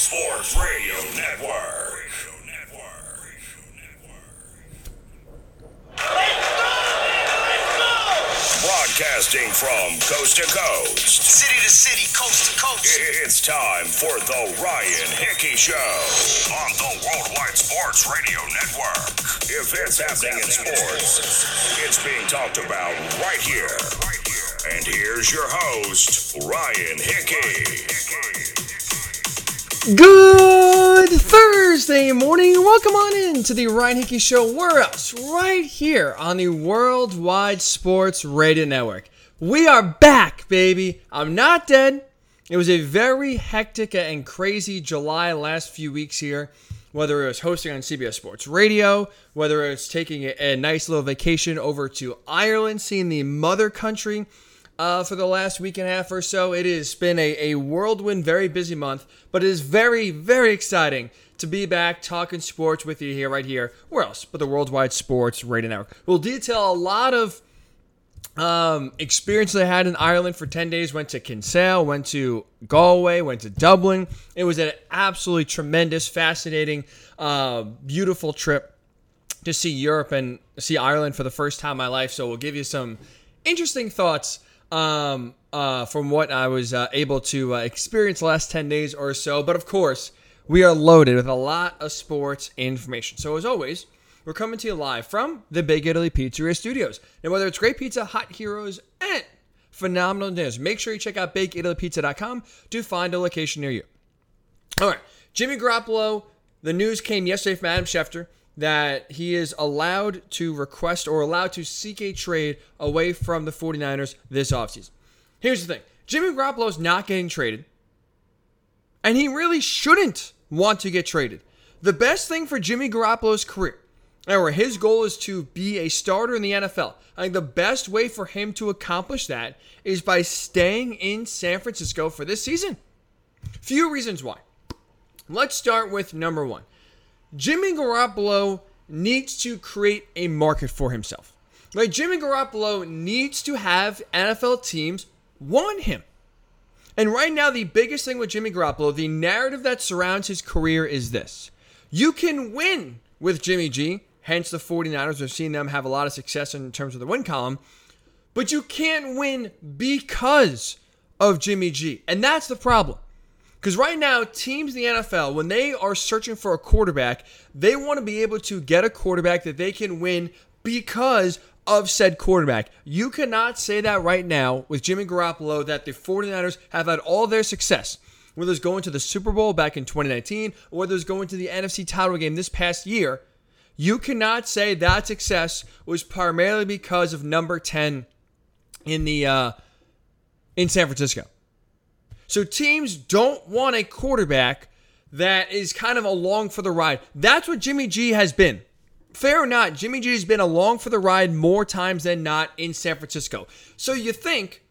Sports Radio Network. Broadcasting from coast to coast. City to city, coast to coast. It's time for the Ryan Hickey Show on the Worldwide Sports Radio Network. If it's happening in sports, it's being talked about right here. And here's your host, Ryan Hickey. Good Thursday morning. Welcome on in to the Ryan Hickey Show. Where else? Right here on the Worldwide Sports Radio Network. We are back, baby. I'm not dead. It was a very hectic and crazy July last few weeks here. Whether it was hosting on CBS Sports Radio, whether it was taking a, a nice little vacation over to Ireland, seeing the mother country uh, for the last week and a half or so. It has been a, a whirlwind, very busy month, but it is very, very exciting to be back talking sports with you here, right here. Where else but the Worldwide Sports Radio Network? We'll detail a lot of um, experiences I had in Ireland for 10 days. Went to Kinsale, went to Galway, went to Dublin. It was an absolutely tremendous, fascinating, uh, beautiful trip to see Europe and see Ireland for the first time in my life. So we'll give you some interesting thoughts um, uh, from what I was uh, able to uh, experience the last 10 days or so. But of course, we are loaded with a lot of sports information. So as always, we're coming to you live from the Big Italy Pizzeria Studios. And whether it's great pizza, hot heroes, and phenomenal dinners, make sure you check out BigItalyPizza.com to find a location near you. All right, Jimmy Garoppolo. The news came yesterday from Adam Schefter that he is allowed to request or allowed to seek a trade away from the 49ers this offseason. Here's the thing Jimmy Garoppolo is not getting traded, and he really shouldn't want to get traded. The best thing for Jimmy Garoppolo's career, or his goal is to be a starter in the NFL. I think the best way for him to accomplish that is by staying in San Francisco for this season. Few reasons why. Let's start with number one. Jimmy Garoppolo needs to create a market for himself. Like Jimmy Garoppolo needs to have NFL teams want him. And right now, the biggest thing with Jimmy Garoppolo, the narrative that surrounds his career is this. You can win with Jimmy G, hence the 49ers. We've seen them have a lot of success in terms of the win column, but you can't win because of Jimmy G. And that's the problem. Because right now, teams in the NFL, when they are searching for a quarterback, they want to be able to get a quarterback that they can win because of said quarterback. You cannot say that right now with Jimmy Garoppolo that the 49ers have had all their success. Whether it's going to the Super Bowl back in 2019 or whether it's going to the NFC title game this past year, you cannot say that success was primarily because of number 10 in the uh, in San Francisco. So teams don't want a quarterback that is kind of along for the ride. That's what Jimmy G has been. Fair or not, Jimmy G has been along for the ride more times than not in San Francisco. So you think,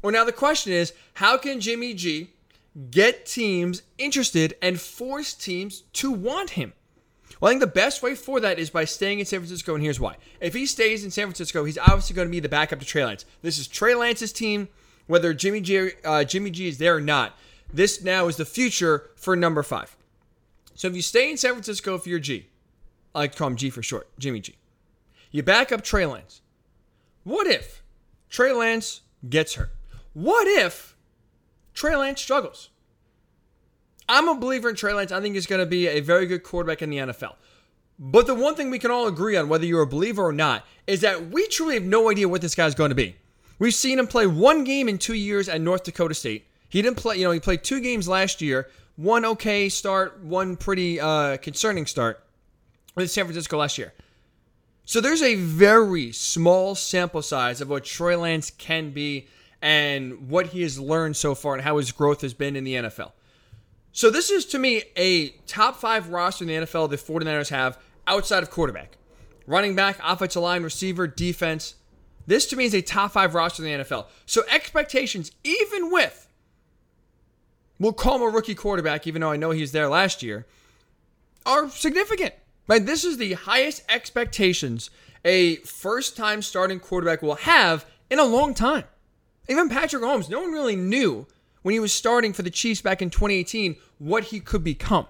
well, now the question is, how can Jimmy G get teams interested and force teams to want him? Well, I think the best way for that is by staying in San Francisco, and here's why. If he stays in San Francisco, he's obviously going to be the backup to Trey Lance. This is Trey Lance's team whether Jimmy G, uh, Jimmy G is there or not. This now is the future for number five. So if you stay in San Francisco for your G, I like to call him G for short, Jimmy G. You back up Trey Lance. What if Trey Lance gets hurt? What if Trey Lance struggles? I'm a believer in Trey Lance. I think he's going to be a very good quarterback in the NFL. But the one thing we can all agree on, whether you're a believer or not, is that we truly have no idea what this guy's going to be. We've seen him play one game in two years at North Dakota State. He didn't play, you know, he played two games last year, one okay start, one pretty uh, concerning start with San Francisco last year. So there's a very small sample size of what Trey Lance can be and what he has learned so far and how his growth has been in the NFL. So this is to me a top five roster in the NFL the 49ers have outside of quarterback. Running back, offensive line, receiver, defense, this to me is a top five roster in the NFL. So expectations, even with, we'll call him a rookie quarterback, even though I know he was there last year, are significant. Right? This is the highest expectations a first time starting quarterback will have in a long time. Even Patrick Mahomes, no one really knew when he was starting for the Chiefs back in 2018 what he could become.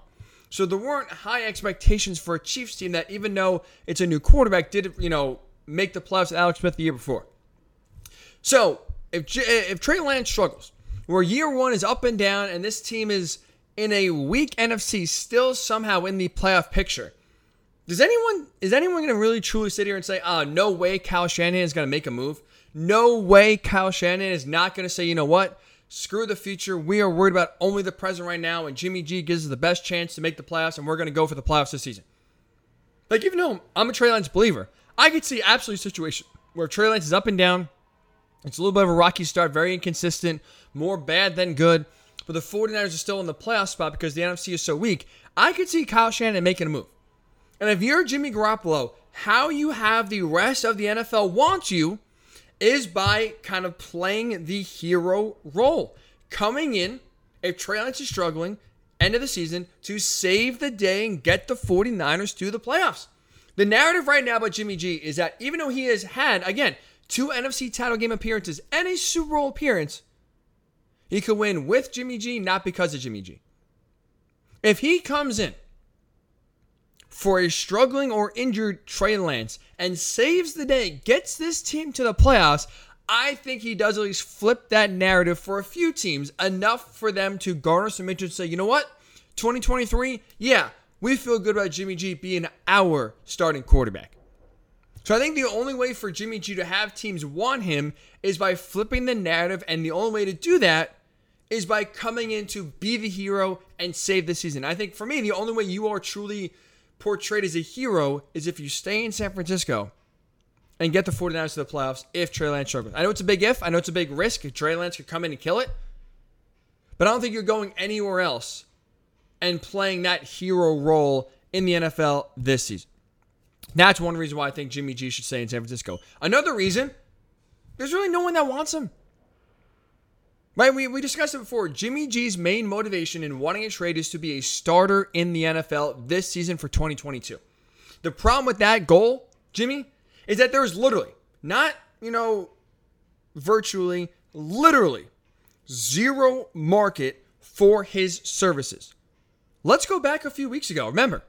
So there weren't high expectations for a Chiefs team that, even though it's a new quarterback, did you know make the playoffs with Alex Smith the year before. So if if Trey Lance struggles, where year one is up and down, and this team is in a weak NFC, still somehow in the playoff picture. Does anyone is anyone going to really truly sit here and say, "Ah, oh, no way, Kyle Shanahan is going to make a move"? No way, Kyle Shanahan is not going to say, "You know what? Screw the future. We are worried about only the present right now, and Jimmy G gives us the best chance to make the playoffs, and we're going to go for the playoffs this season." Like, even though I'm a Trey Lance believer, I could see absolutely a situation where Trey Lance is up and down. It's a little bit of a rocky start, very inconsistent, more bad than good. But the 49ers are still in the playoff spot because the NFC is so weak. I could see Kyle Shanahan making a move. And if you're Jimmy Garoppolo, how you have the rest of the NFL want you is by kind of playing the hero role. Coming in, if Trey Lance is struggling, end of the season, to save the day and get the 49ers to the playoffs. The narrative right now about Jimmy G is that even though he has had, again, two NFC title game appearances and a Super Bowl appearance, he could win with Jimmy G, not because of Jimmy G. If he comes in for a struggling or injured Trey Lance and saves the day, gets this team to the playoffs, I think he does at least flip that narrative for a few teams, enough for them to garner some interest and say, you know what? 2023, yeah, we feel good about Jimmy G being our starting quarterback. So I think the only way for Jimmy G to have teams want him is by flipping the narrative, and the only way to do that is by coming in to be the hero and save the season. I think for me, the only way you are truly portrayed as a hero is if you stay in San Francisco and get the 49ers to the playoffs if Trey Lance struggles. I know it's a big if, I know it's a big risk. Trey Lance could come in and kill it, but I don't think you're going anywhere else and playing that hero role in the NFL this season. That's one reason why I think Jimmy G should stay in San Francisco. Another reason, there's really no one that wants him. Right? We, we discussed it before. Jimmy G's main motivation in wanting a trade is to be a starter in the NFL this season for 2022. The problem with that goal, Jimmy, is that there's literally, not, you know, virtually, literally zero market for his services. Let's go back a few weeks ago. Remember,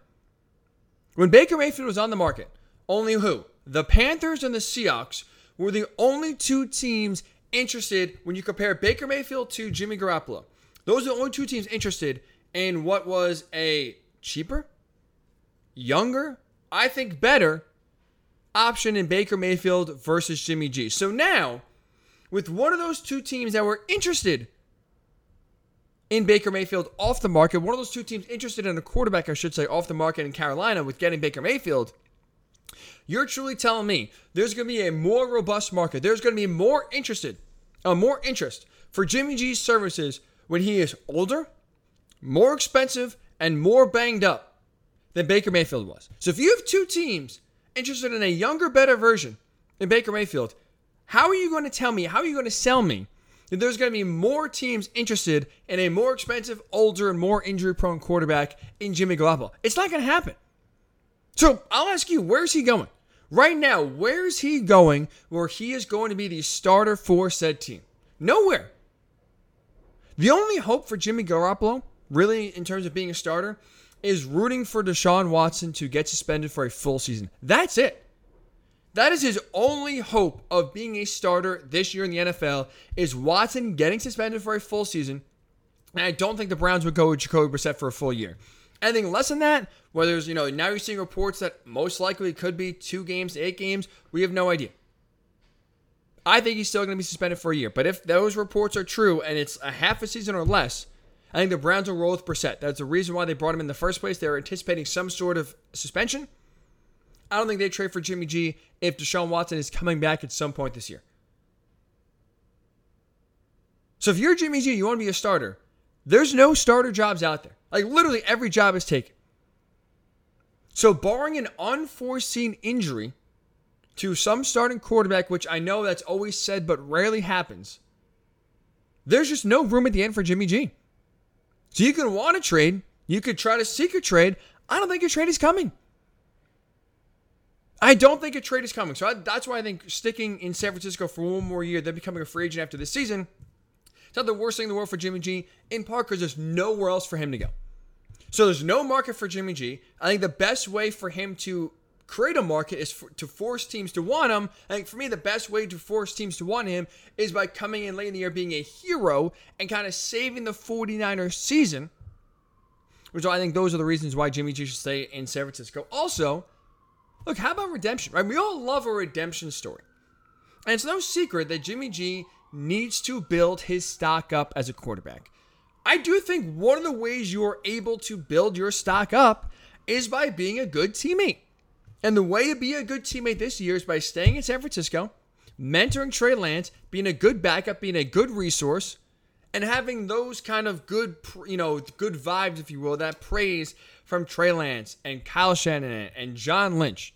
when Baker Mayfield was on the market, only who? The Panthers and the Seahawks were the only two teams interested when you compare Baker Mayfield to Jimmy Garoppolo. Those are the only two teams interested in what was a cheaper, younger, I think better option in Baker Mayfield versus Jimmy G. So now, with one of those two teams that were interested in Baker Mayfield off the market. One of those two teams interested in a quarterback, I should say, off the market in Carolina with getting Baker Mayfield. You're truly telling me there's going to be a more robust market. There's going to be more interested, uh, more interest for Jimmy G's services when he is older, more expensive, and more banged up than Baker Mayfield was. So if you have two teams interested in a younger, better version than Baker Mayfield, how are you going to tell me? How are you going to sell me there's going to be more teams interested in a more expensive, older, and more injury prone quarterback in Jimmy Garoppolo. It's not going to happen. So I'll ask you, where's he going? Right now, where's he going where he is going to be the starter for said team? Nowhere. The only hope for Jimmy Garoppolo, really, in terms of being a starter, is rooting for Deshaun Watson to get suspended for a full season. That's it. That is his only hope of being a starter this year in the NFL is Watson getting suspended for a full season. And I don't think the Browns would go with Jacoby Brissett for a full year. Anything less than that, whether it's, you know, now you're seeing reports that most likely could be two games eight games, we have no idea. I think he's still going to be suspended for a year. But if those reports are true and it's a half a season or less, I think the Browns will roll with Brissett. That's the reason why they brought him in the first place. They were anticipating some sort of suspension. I don't think they trade for Jimmy G if Deshaun Watson is coming back at some point this year. So if you're Jimmy G, you want to be a starter, there's no starter jobs out there. Like literally every job is taken. So barring an unforeseen injury to some starting quarterback, which I know that's always said but rarely happens, there's just no room at the end for Jimmy G. So you can want to trade, you could try to seek a trade. I don't think your trade is coming. I don't think a trade is coming. So I, that's why I think sticking in San Francisco for one more year, then becoming a free agent after this season, It's not the worst thing in the world for Jimmy G, in part because there's nowhere else for him to go. So there's no market for Jimmy G. I think the best way for him to create a market is for, to force teams to want him. I think for me, the best way to force teams to want him is by coming in late in the year being a hero and kind of saving the 49ers season. Which I think those are the reasons why Jimmy G should stay in San Francisco. Also, look, how about redemption? Right? We all love a redemption story. And it's no secret that Jimmy G needs to build his stock up as a quarterback. I do think one of the ways you're able to build your stock up is by being a good teammate. And the way to be a good teammate this year is by staying in San Francisco, mentoring Trey Lance, being a good backup, being a good resource, and having those kind of good, you know, good vibes, if you will, that praise from Trey Lance and Kyle Shanahan and John Lynch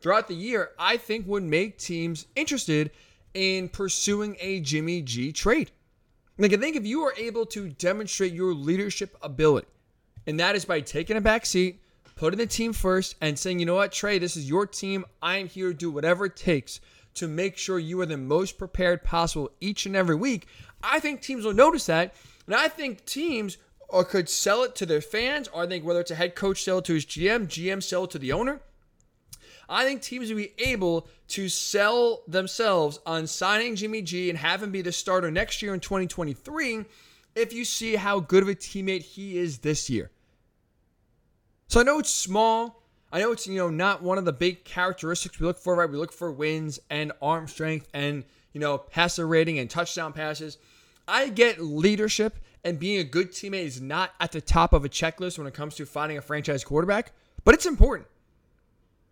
throughout the year, I think would make teams interested in pursuing a Jimmy G trade. Like, I think if you are able to demonstrate your leadership ability, and that is by taking a back seat, putting the team first, and saying, you know what, Trey, this is your team. I am here to do whatever it takes to make sure you are the most prepared possible each and every week. I think teams will notice that. And I think teams or could sell it to their fans, or I think whether it's a head coach sell it to his GM, GM sell it to the owner. I think teams will be able to sell themselves on signing Jimmy G and have him be the starter next year in 2023 if you see how good of a teammate he is this year. So I know it's small. I know it's you know not one of the big characteristics we look for, right? We look for wins and arm strength and you know passer rating and touchdown passes. I get leadership and being a good teammate is not at the top of a checklist when it comes to finding a franchise quarterback, but it's important.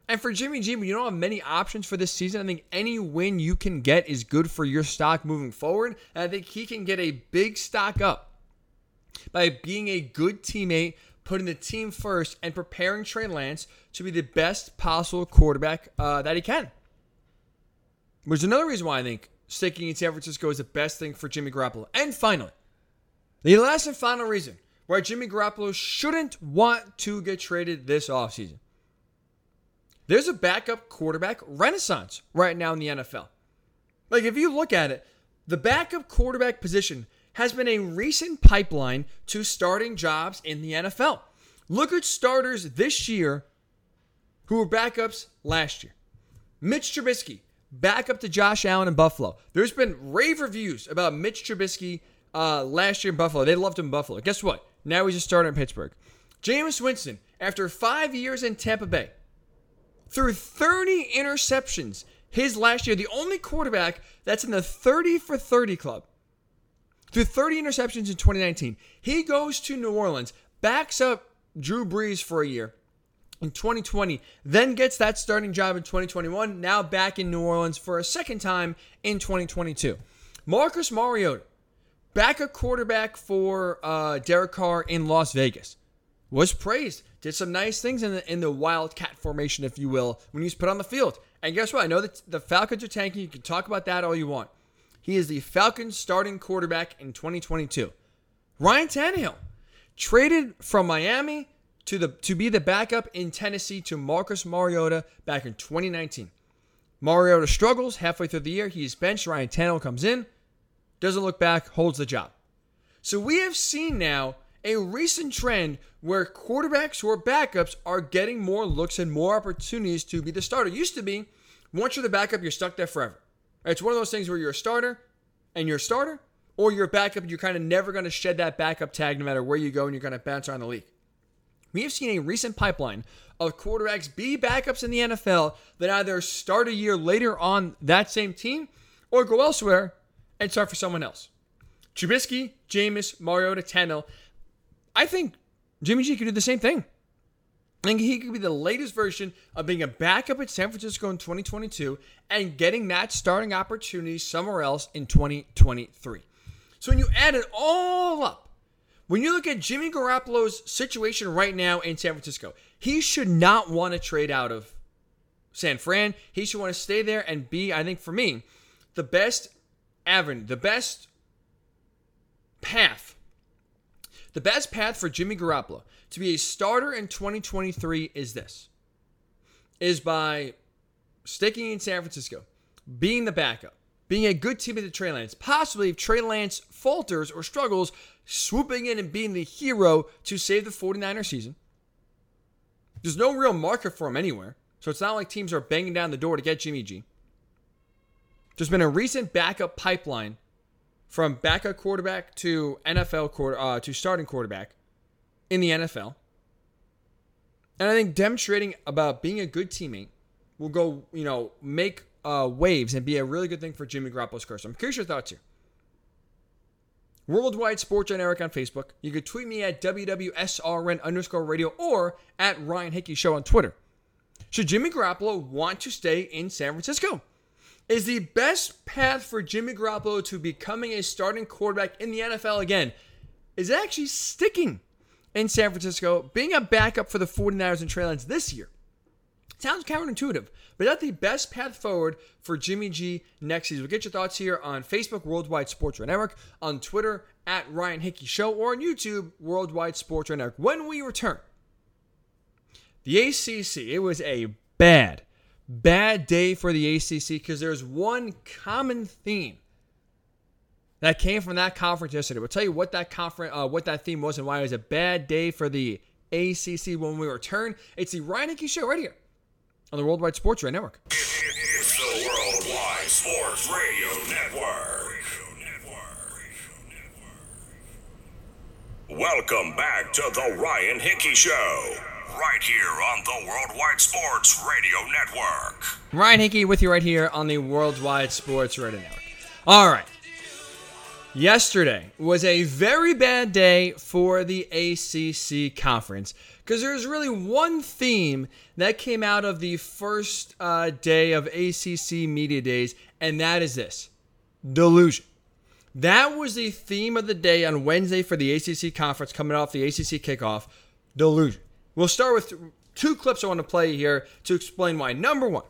And for Jimmy G, you don't have many options for this season, I think any win you can get is good for your stock moving forward. And I think he can get a big stock up by being a good teammate, putting the team first, and preparing Trey Lance to be the best possible quarterback uh, that he can. Which is another reason why I think sticking in San Francisco is the best thing for Jimmy Garoppolo. And finally, the last and final reason why Jimmy Garoppolo shouldn't want to get traded this offseason there's a backup quarterback renaissance right now in the NFL. Like, if you look at it, the backup quarterback position has been a recent pipeline to starting jobs in the NFL. Look at starters this year who were backups last year. Mitch Trubisky, backup to Josh Allen in Buffalo. There's been rave reviews about Mitch Trubisky uh, last year in Buffalo. They loved him in Buffalo. Guess what? Now he's a starter in Pittsburgh. Jameis Winston, after five years in Tampa Bay, threw 30 interceptions his last year. The only quarterback that's in the 30 for 30 club. Threw 30 interceptions in 2019. He goes to New Orleans, backs up Drew Brees for a year in 2020, then gets that starting job in 2021, now back in New Orleans for a second time in 2022. Marcus Mariota, backup quarterback for uh, Derek Carr in Las Vegas, was praised did some nice things in the in the wildcat formation, if you will, when he's put on the field. And guess what? I know that the Falcons are tanking. You can talk about that all you want. He is the Falcons starting quarterback in 2022. Ryan Tannehill traded from Miami to the to be the backup in Tennessee to Marcus Mariota back in 2019. Mariota struggles halfway through the year. He's benched. Ryan Tannehill comes in, doesn't look back, holds the job. So we have seen now a recent trend where quarterbacks who are backups are getting more looks and more opportunities to be the starter. Used to be once you're the backup, you're stuck there forever. It's one of those things where you're a starter and you're a starter, or you're a backup and you're kind of never going to shed that backup tag no matter where you go and you're going to bounce around the league. We have seen a recent pipeline of quarterbacks be backups in the NFL that either start a year later on that same team or go elsewhere and start for someone else. Trubisky, Jameis, Mariota, Tannehill I think Jimmy G could do the same thing. I think he could be the latest version of being a backup at San Francisco in 2022 and getting that starting opportunity somewhere else in 2023. So when you add it all up, when you look at Jimmy Garoppolo's situation right now in San Francisco, he should not want to trade out of San Fran. He should want to stay there and be, I think for me, the best avenue, the best path the best path for Jimmy Garoppolo to be a starter in 2023 is this. Is by sticking in San Francisco, being the backup, being a good teammate to Trey Lance. Possibly if Trey Lance falters or struggles, swooping in and being the hero to save the 49er season. There's no real market for him anywhere. So it's not like teams are banging down the door to get Jimmy G. There's been a recent backup pipeline from backup quarterback to NFL quarter uh, to starting quarterback in the NFL. And I think demonstrating about being a good teammate will go, you know, make uh, waves and be a really good thing for Jimmy Garoppolo's career. So I'm curious your thoughts here. Worldwide Sports Network on Facebook. You could tweet me at WWSRN underscore radio or at Ryan Hickey Show on Twitter. Should Jimmy Garoppolo want to stay in San Francisco? Is the best path for Jimmy Garoppolo to becoming a starting quarterback in the NFL again is actually sticking in San Francisco, being a backup for the 49ers and Lance this year? Sounds counterintuitive, but that's the best path forward for Jimmy G next season. We'll get your thoughts here on Facebook, Worldwide Sports Network, on Twitter, at Ryan Hickey Show, or on YouTube, Worldwide Sports Network. When we return, the ACC, it was a bad, bad day for the ACC because there's one common theme that came from that conference yesterday. We'll tell you what that conference, uh, what that theme was, and why it was a bad day for the ACC when we return. It's the Ryan Hickey Show right here on the Worldwide Sports Radio Network. It's the Worldwide Sports Radio Network. Welcome back to the Ryan Hickey Show, right here on the Worldwide Sports Radio Network. Ryan Hickey with you right here on the Worldwide Sports Radio Network. All right. Yesterday was a very bad day for the ACC conference because there's really one theme that came out of the first uh, day of ACC Media Days, and that is this delusion. That was the theme of the day on Wednesday for the ACC conference coming off the ACC kickoff delusion. We'll start with two clips I want to play here to explain why. Number one,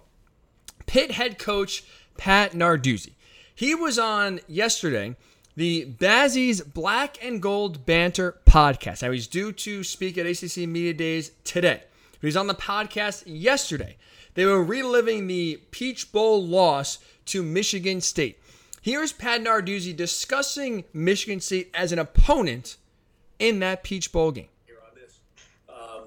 Pitt head coach Pat Narduzzi. He was on yesterday the Bazzi's Black and Gold Banter podcast. Now, he's due to speak at ACC Media Days today. But he's on the podcast yesterday. They were reliving the Peach Bowl loss to Michigan State. Here's Pat Narduzzi discussing Michigan State as an opponent in that Peach Bowl game. Um,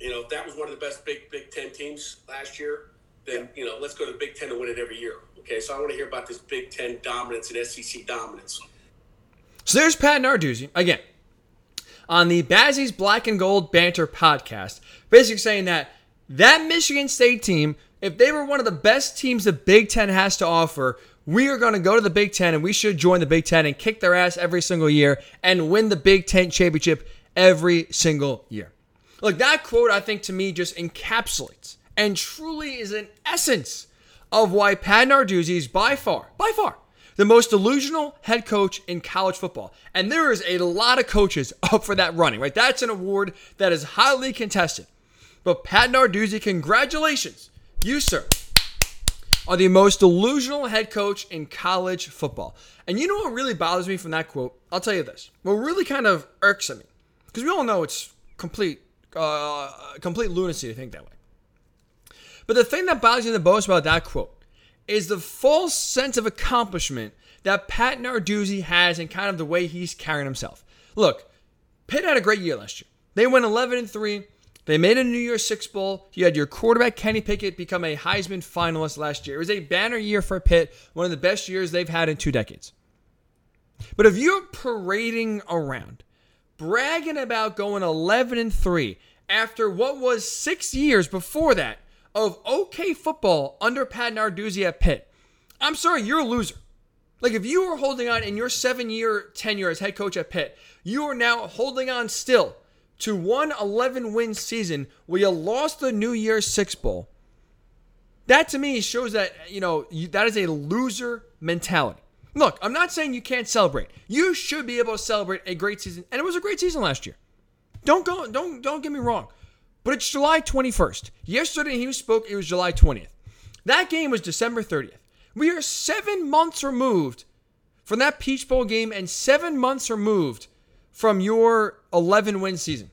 you know, that was one of the best Big Big Ten teams last year, then you know, let's go to the Big Ten to win it every year. Okay, so I want to hear about this Big Ten dominance and SEC dominance. So there's Pat Narduzzi again on the Bazzi's Black and Gold Banter podcast, basically saying that that Michigan State team, if they were one of the best teams the Big Ten has to offer, we are going to go to the Big Ten and we should join the Big Ten and kick their ass every single year and win the Big Ten championship every single year. Look, that quote I think to me just encapsulates and truly is an essence of why Pat Narduzzi is by far, by far, the most delusional head coach in college football. And there is a lot of coaches up for that running, right? That's an award that is highly contested. But Pat Narduzzi, congratulations. You, sir, are the most delusional head coach in college football. And you know what really bothers me from that quote? I'll tell you this. What really kind of irks me, because we all know it's complete, uh, complete lunacy to think that way. But the thing that bothers me the most about that quote is the false sense of accomplishment that Pat Narduzzi has and kind of the way he's carrying himself. Look, Pitt had a great year last year. They went 11 and 3. They made a New Year's Six Bowl. You had your quarterback Kenny Pickett become a Heisman finalist last year. It was a banner year for Pitt, one of the best years they've had in two decades. But if you're parading around, bragging about going 11 and 3 after what was six years before that of okay football under Pat Narduzzi at Pitt, I'm sorry, you're a loser. Like if you were holding on in your seven year tenure as head coach at Pitt, you are now holding on still to one 11 win season where you lost the New Year's Six Bowl. That to me shows that, you know, you, that is a loser mentality. Look, I'm not saying you can't celebrate. You should be able to celebrate a great season, and it was a great season last year. Don't go, don't don't get me wrong. But it's July 21st. Yesterday he spoke, it was July 20th. That game was December 30th. We are seven months removed from that Peach Bowl game and seven months removed from your 11 win season.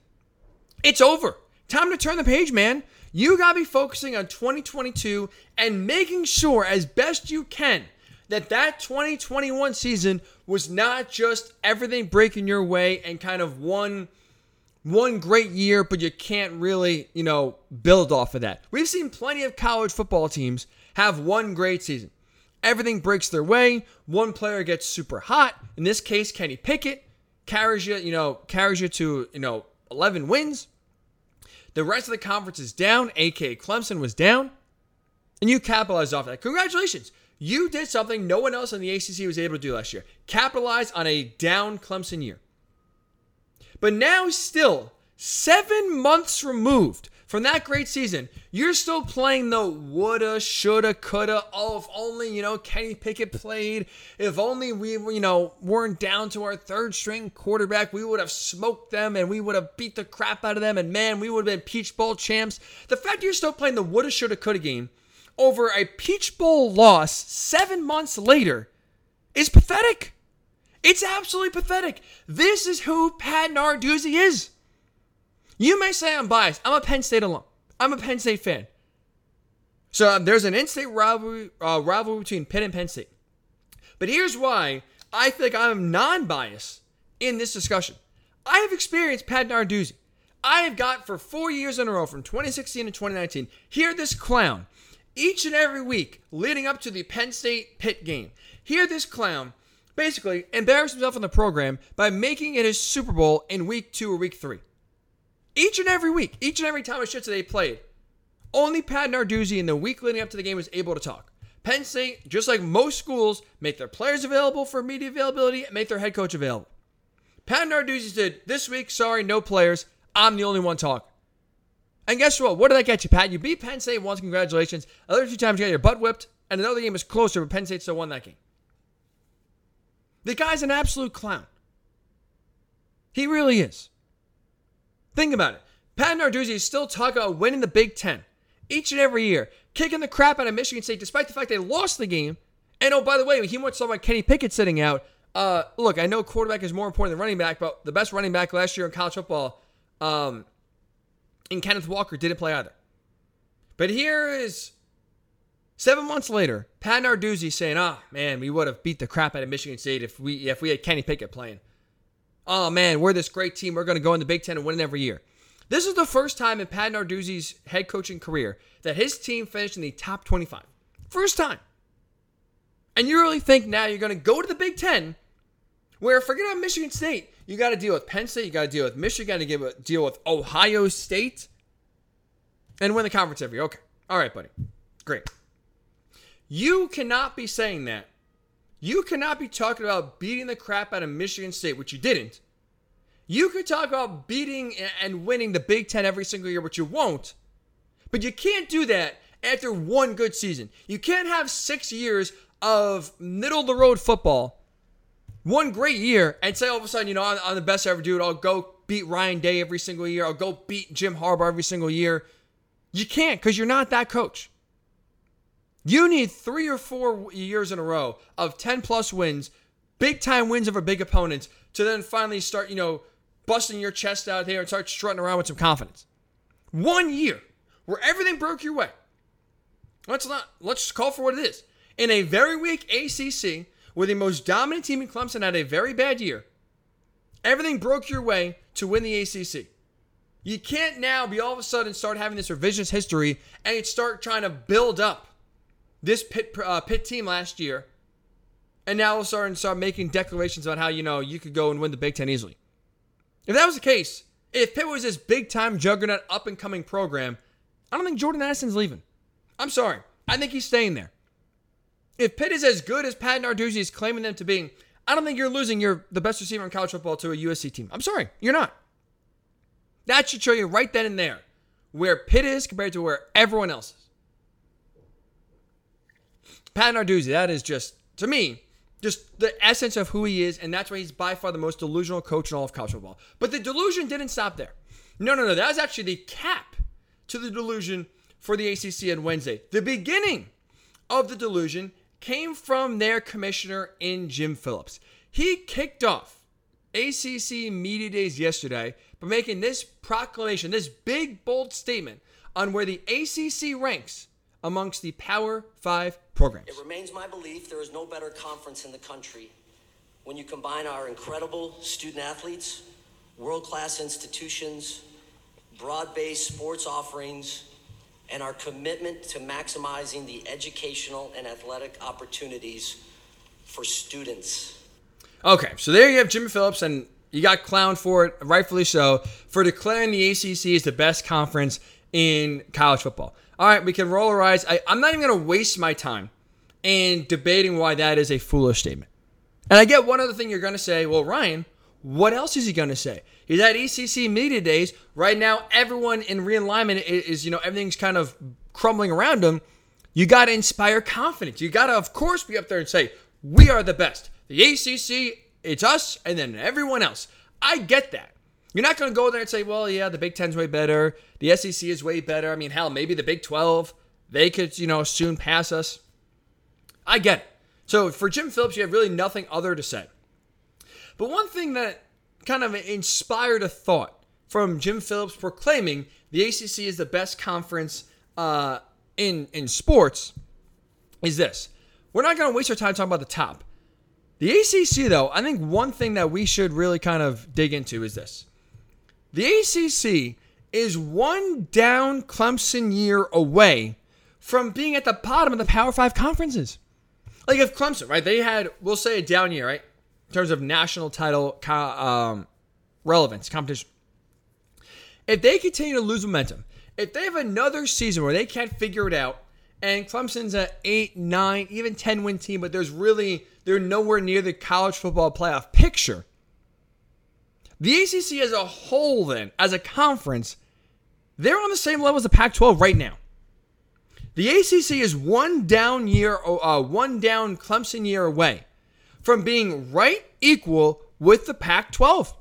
It's over. Time to turn the page, man. You got to be focusing on 2022 and making sure, as best you can, that that 2021 season was not just everything breaking your way and kind of one one great year, but you can't really, you know, build off of that. We've seen plenty of college football teams have one great season. Everything breaks their way. One player gets super hot. In this case, Kenny Pickett carries you, you know, carries you to, you know, 11 wins. The rest of the conference is down, aka Clemson was down, and you capitalized off that. Congratulations. You did something no one else in the ACC was able to do last year. Capitalize on a down Clemson year. But now, still, seven months removed from that great season, you're still playing the woulda, shoulda, coulda. Oh, if only, you know, Kenny Pickett played. If only we, you know, weren't down to our third string quarterback, we would have smoked them and we would have beat the crap out of them. And man, we would have been Peach Bowl champs. The fact you're still playing the woulda, shoulda, coulda game over a Peach Bowl loss seven months later is pathetic. It's absolutely pathetic. This is who Pat Narduzzi is. You may say I'm biased. I'm a Penn State alum. I'm a Penn State fan. So um, there's an in-state rivalry, uh, rivalry between Pitt and Penn State. But here's why I think I'm non-biased in this discussion. I have experienced Pat Narduzzi. I have got for four years in a row, from 2016 to 2019, hear this clown each and every week leading up to the Penn State Pitt game. Hear this clown basically embarrass himself in the program by making it his Super Bowl in week two or week three. Each and every week, each and every time a shit that they played, only Pat Narduzzi in the week leading up to the game was able to talk. Penn State, just like most schools, make their players available for media availability and make their head coach available. Pat Narduzzi said, This week, sorry, no players. I'm the only one talking. And guess what? What did that get you, Pat? You beat Penn State once, congratulations. Other two times you got your butt whipped, and another game was closer, but Penn State still won that game. The guy's an absolute clown. He really is. Think about it. Pat Narduzzi is still talking about winning the Big Ten each and every year, kicking the crap out of Michigan State despite the fact they lost the game. And oh, by the way, he wants someone like Kenny Pickett sitting out. Uh, look, I know quarterback is more important than running back, but the best running back last year in college football, um, in Kenneth Walker, didn't play either. But here is seven months later, Pat Narduzzi saying, "Ah, oh, man, we would have beat the crap out of Michigan State if we if we had Kenny Pickett playing." oh man, we're this great team. We're going to go in the Big Ten and win it every year. This is the first time in Pat Narduzzi's head coaching career that his team finished in the top 25. First time. And you really think now you're going to go to the Big Ten, where forget about Michigan State. You got to deal with Penn State. You got to deal with Michigan. You got to deal with Ohio State, and win the conference every year. Okay, all right, buddy, great. You cannot be saying that you cannot be talking about beating the crap out of Michigan State, which you didn't. You could talk about beating and winning the Big Ten every single year, which you won't. But you can't do that after one good season. You can't have six years of middle of the road football, one great year, and say all of a sudden, you know, I'm, I'm the best ever dude. I'll go beat Ryan Day every single year. I'll go beat Jim Harbaugh every single year. You can't because you're not that coach. You need three or four years in a row of 10 plus wins, big time wins over big opponents, to then finally start, you know, busting your chest out here and start strutting around with some confidence. One year where everything broke your way. Let's not let's call for what it is. In a very weak ACC, where the most dominant team in Clemson had a very bad year, everything broke your way to win the ACC. You can't now be all of a sudden start having this revisionist history and start trying to build up this Pitt, uh, Pitt team last year, and now all of a sudden start making declarations about how you know you could go and win the Big Ten easily. If that was the case, if Pitt was this big time juggernaut up and coming program, I don't think Jordan Addison's leaving. I'm sorry. I think he's staying there. If Pitt is as good as Pat Narduzzi is claiming them to be, I don't think you're losing your the best receiver in college football to a USC team. I'm sorry, you're not. That should show you right then and there where Pitt is compared to where everyone else is. Pat Narduzzi, that is just, to me, just the essence of who he is, and that's why he's by far the most delusional coach in all of college football. But the delusion didn't stop there. No, no, no. That was actually the cap to the delusion for the ACC on Wednesday. The beginning of the delusion came from their commissioner in Jim Phillips. He kicked off ACC Media Days yesterday by making this proclamation, this big, bold statement on where the ACC ranks amongst the Power 5 programs. It remains my belief there is no better conference in the country when you combine our incredible student athletes, world class institutions, broad based sports offerings, and our commitment to maximizing the educational and athletic opportunities for students. Okay, so there you have Jimmy Phillips, and you got clowned for it, rightfully so, for declaring the ACC is the best conference in college football. All right, we can roll our eyes. I, I'm not even going to waste my time in debating why that is a foolish statement. And I get one other thing you're going to say, well, Ryan, what else is he going to say? He's at ACC media days. Right now, everyone in realignment is, you know, everything's kind of crumbling around him. You got to inspire confidence. You got to, of course, be up there and say, we are the best. The ACC, it's us, and then everyone else. I get that. You're not going to go there and say, well, yeah, the Big Ten's way better. The SEC is way better. I mean, hell, maybe the Big 12, they could, you know, soon pass us. I get it. So for Jim Phillips, you have really nothing other to say. But one thing that kind of inspired a thought from Jim Phillips proclaiming the ACC is the best conference uh, in in sports is this. We're not going to waste our time talking about the top. The ACC, though, I think one thing that we should really kind of dig into is this. The ACC is one down Clemson year away from being at the bottom of the Power Five conferences. Like if Clemson, right, they had, we'll say a down year, right, in terms of national title um, relevance, competition. If they continue to lose momentum, if they have another season where they can't figure it out, and Clemson's an eight, nine, even ten win team, but there's really they're nowhere near the college football playoff picture. The ACC as a whole, then, as a conference, they're on the same level as the Pac-12 right now. The ACC is one down year, uh, one down Clemson year away from being right equal with the Pac-12.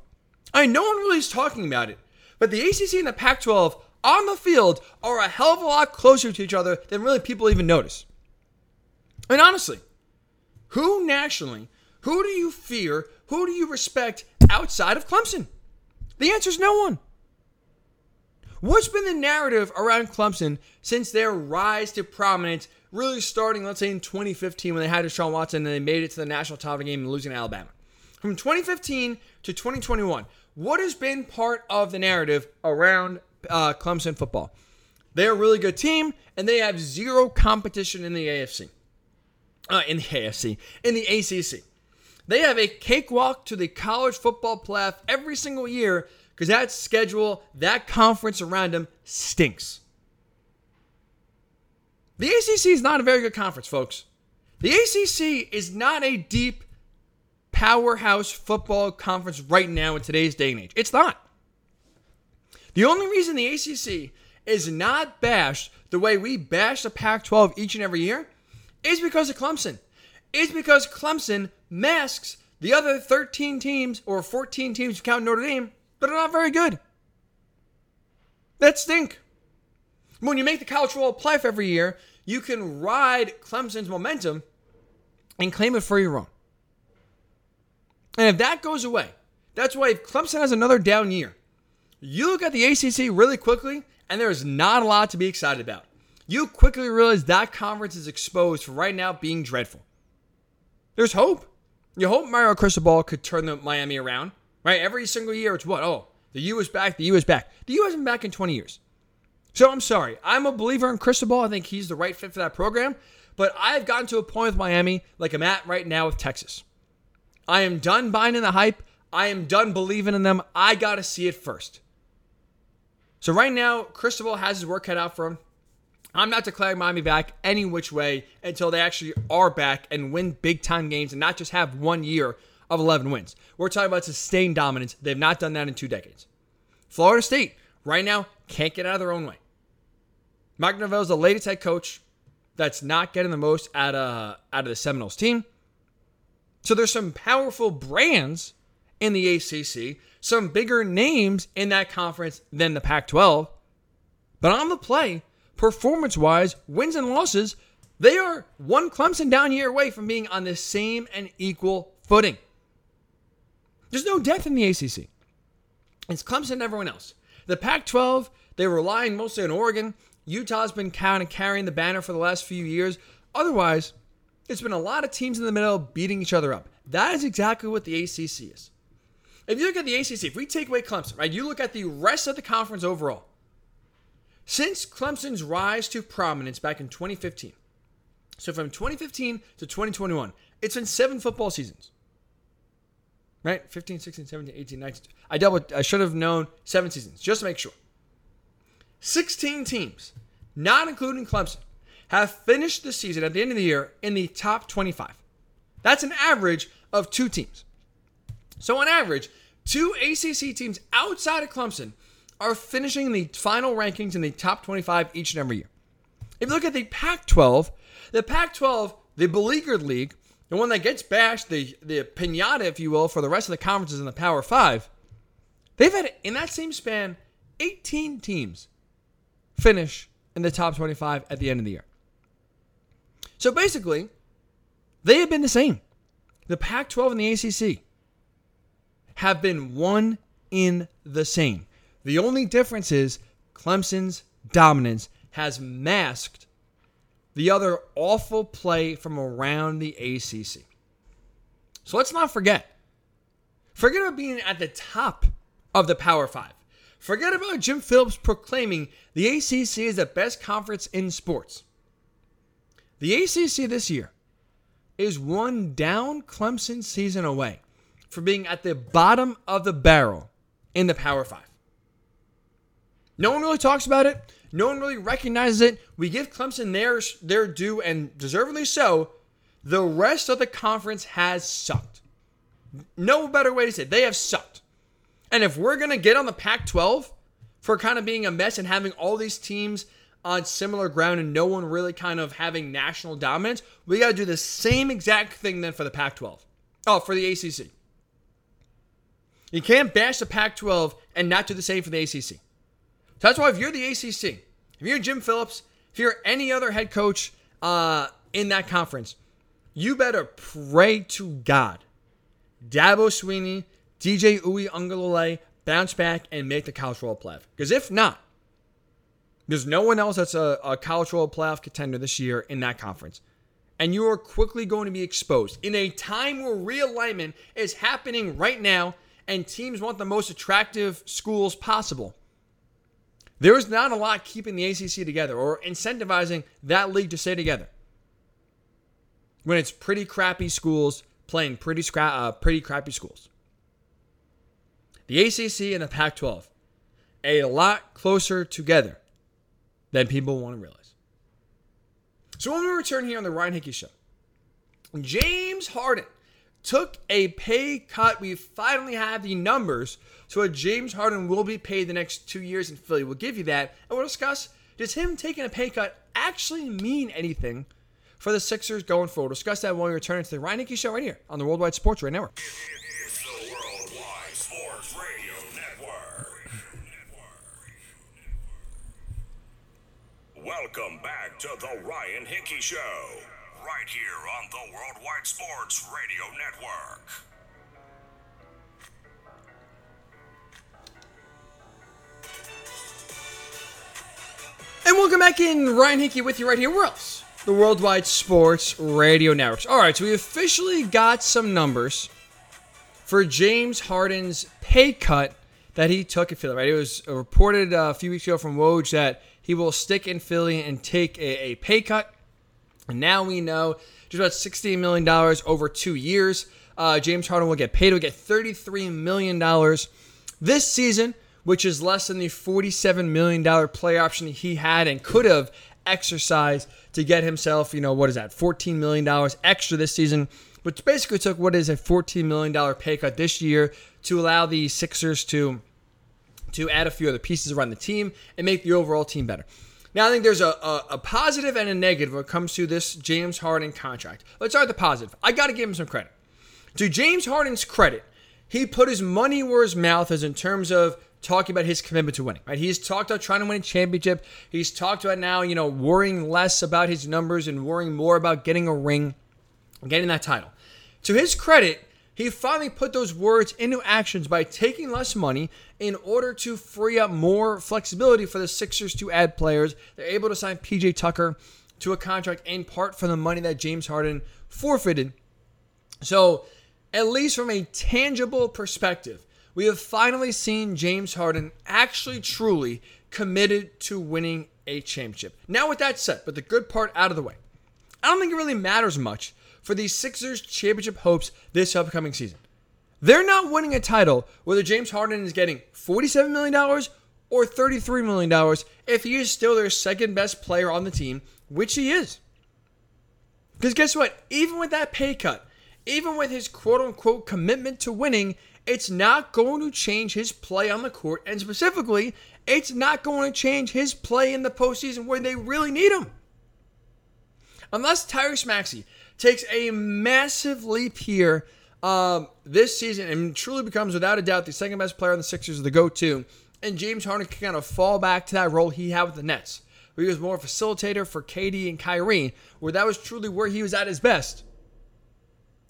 I mean, no one really is talking about it, but the ACC and the Pac-12 on the field are a hell of a lot closer to each other than really people even notice. And honestly, who nationally, who do you fear, who do you respect outside of Clemson? The answer is no one. What's been the narrative around Clemson since their rise to prominence, really starting, let's say, in 2015 when they had Deshaun Watson and they made it to the national title game and losing to Alabama? From 2015 to 2021, what has been part of the narrative around uh, Clemson football. They're a really good team, and they have zero competition in the AFC. Uh, in the AFC, in the ACC. They have a cakewalk to the college football playoff every single year because that schedule, that conference around them stinks. The ACC is not a very good conference, folks. The ACC is not a deep powerhouse football conference right now in today's day and age. It's not. The only reason the ACC is not bashed the way we bash the Pac 12 each and every year is because of Clemson. Is because Clemson masks the other 13 teams or 14 teams, you count Notre Dame, that are not very good. That stink. When you make the college football playoff every year, you can ride Clemson's momentum and claim it for your own. And if that goes away, that's why if Clemson has another down year, you look at the ACC really quickly, and there's not a lot to be excited about. You quickly realize that conference is exposed for right now being dreadful. There's hope. You hope Mario Cristobal could turn the Miami around, right? Every single year, it's what? Oh, the U is back. The U is back. The U hasn't been back in 20 years. So I'm sorry. I'm a believer in Cristobal. I think he's the right fit for that program. But I've gotten to a point with Miami like I'm at right now with Texas. I am done buying in the hype. I am done believing in them. I got to see it first. So right now, Cristobal has his work cut out for him. I'm not declaring Miami back any which way until they actually are back and win big time games and not just have one year of 11 wins. We're talking about sustained dominance. They've not done that in two decades. Florida State, right now, can't get out of their own way. Mike Norvell is the latest head coach that's not getting the most out of, out of the Seminoles team. So there's some powerful brands in the ACC some bigger names in that conference than the Pac 12. But on the play, performance wise, wins and losses, they are one Clemson down year away from being on the same and equal footing. There's no depth in the ACC. It's Clemson and everyone else. The Pac 12, they're relying mostly on Oregon. Utah's been kind of carrying the banner for the last few years. Otherwise, it's been a lot of teams in the middle beating each other up. That is exactly what the ACC is. If you look at the ACC, if we take away Clemson, right, you look at the rest of the conference overall. Since Clemson's rise to prominence back in 2015, so from 2015 to 2021, it's been seven football seasons. Right? 15, 16, 17, 18, 19. I double I should have known seven seasons, just to make sure. 16 teams, not including Clemson, have finished the season at the end of the year in the top 25. That's an average of two teams. So, on average, two ACC teams outside of Clemson are finishing in the final rankings in the top 25 each and every year. If you look at the Pac 12, the Pac 12, the beleaguered league, the one that gets bashed, the, the pinata, if you will, for the rest of the conferences in the Power 5, they've had, in that same span, 18 teams finish in the top 25 at the end of the year. So basically, they have been the same. The Pac 12 and the ACC have been one in the same. The only difference is Clemson's dominance has masked the other awful play from around the ACC. So let's not forget. Forget about being at the top of the Power Five. Forget about Jim Phillips proclaiming the ACC is the best conference in sports. The ACC this year is one down Clemson season away from being at the bottom of the barrel in the Power Five. No one really talks about it. No one really recognizes it. We give Clemson their, their due, and deservedly so. The rest of the conference has sucked. No better way to say it. They have sucked. And if we're to get on the Pac 12 for kind of being a mess and having all these teams on similar ground and no one really kind of having national dominance, we got to do the same exact thing then for the Pac 12. Oh, for the ACC. You can't bash the Pac 12 and not do the same for the ACC. So that's why if you're the ACC, if you're Jim Phillips, if you're any other head coach uh, in that conference, you better pray to God. Dabo Swinney, DJ Uiagalelei bounce back and make the college football playoff. Because if not, there's no one else that's a, a college football playoff contender this year in that conference. And you are quickly going to be exposed in a time where realignment is happening right now and teams want the most attractive schools possible. There is not a lot keeping the ACC together or incentivizing that league to stay together when it's pretty crappy schools playing pretty, scra- uh, pretty crappy schools. The ACC and the Pac 12, a lot closer together than people want to realize. So when we return here on the Ryan Hickey Show, James Harden took a pay cut. We finally have the numbers so what James Harden will be paid the next two years in Philly. We'll give you that, and we'll discuss does him taking a pay cut actually mean anything for the Sixers going forward? We'll discuss that when we return to the Ryan Hickey Show right here on the Worldwide Sports Radio Network. Welcome back to the Ryan Hickey Show, right here on the Worldwide Sports Radio Network. And welcome back in. Ryan Hickey with you right here. Where else? The Worldwide Sports Radio Networks. All right, so we officially got some numbers for James Harden's pay cut that he took in Philly. Right, it was reported uh, a few weeks ago from Woj that he will stick in Philly and take a, a pay cut. And now we know just about $16 million over two years. Uh, James Harden will get paid. He'll get $33 million this season, which is less than the $47 million play option he had and could have exercised to get himself, you know, what is that, $14 million extra this season, which basically took what is a $14 million pay cut this year to allow the Sixers to to add a few other pieces around the team and make the overall team better. Now, I think there's a, a, a positive and a negative when it comes to this James Harden contract. Let's start with the positive. I got to give him some credit. To James Harden's credit, he put his money where his mouth is in terms of talking about his commitment to winning. Right? He's talked about trying to win a championship. He's talked about now, you know, worrying less about his numbers and worrying more about getting a ring getting that title. To his credit, he finally put those words into actions by taking less money in order to free up more flexibility for the Sixers to add players. They're able to sign PJ Tucker to a contract in part for the money that James Harden forfeited. So, at least from a tangible perspective, we have finally seen James Harden actually truly committed to winning a championship. Now, with that said, but the good part out of the way, I don't think it really matters much for the Sixers championship hopes this upcoming season. They're not winning a title whether James Harden is getting $47 million or $33 million if he is still their second best player on the team, which he is. Because guess what? Even with that pay cut, even with his quote unquote commitment to winning, it's not going to change his play on the court. And specifically, it's not going to change his play in the postseason where they really need him. Unless Tyrese Maxey takes a massive leap here um, this season and truly becomes, without a doubt, the second best player on the Sixers, the go to, and James Harden can kind of fall back to that role he had with the Nets, where he was more a facilitator for KD and Kyrie, where that was truly where he was at his best.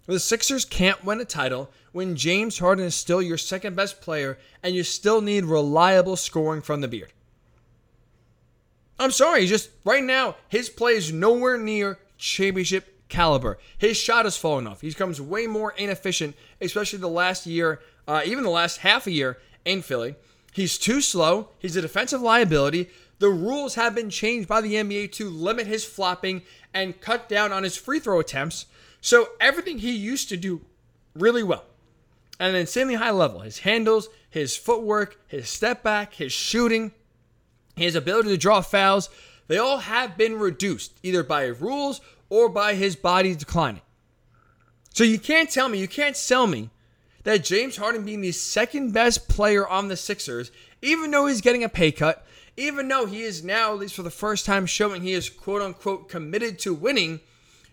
The Sixers can't win a title when James Harden is still your second best player and you still need reliable scoring from the beard. I'm sorry, just right now, his play is nowhere near championship caliber. His shot has fallen off. He becomes way more inefficient, especially the last year, uh, even the last half a year in Philly. He's too slow. He's a defensive liability. The rules have been changed by the NBA to limit his flopping and cut down on his free throw attempts. So everything he used to do really well at an insanely high level his handles, his footwork, his step back, his shooting, his ability to draw fouls they all have been reduced either by rules or by his body declining. So you can't tell me, you can't sell me that James Harden being the second best player on the Sixers, even though he's getting a pay cut, even though he is now, at least for the first time, showing he is quote unquote committed to winning,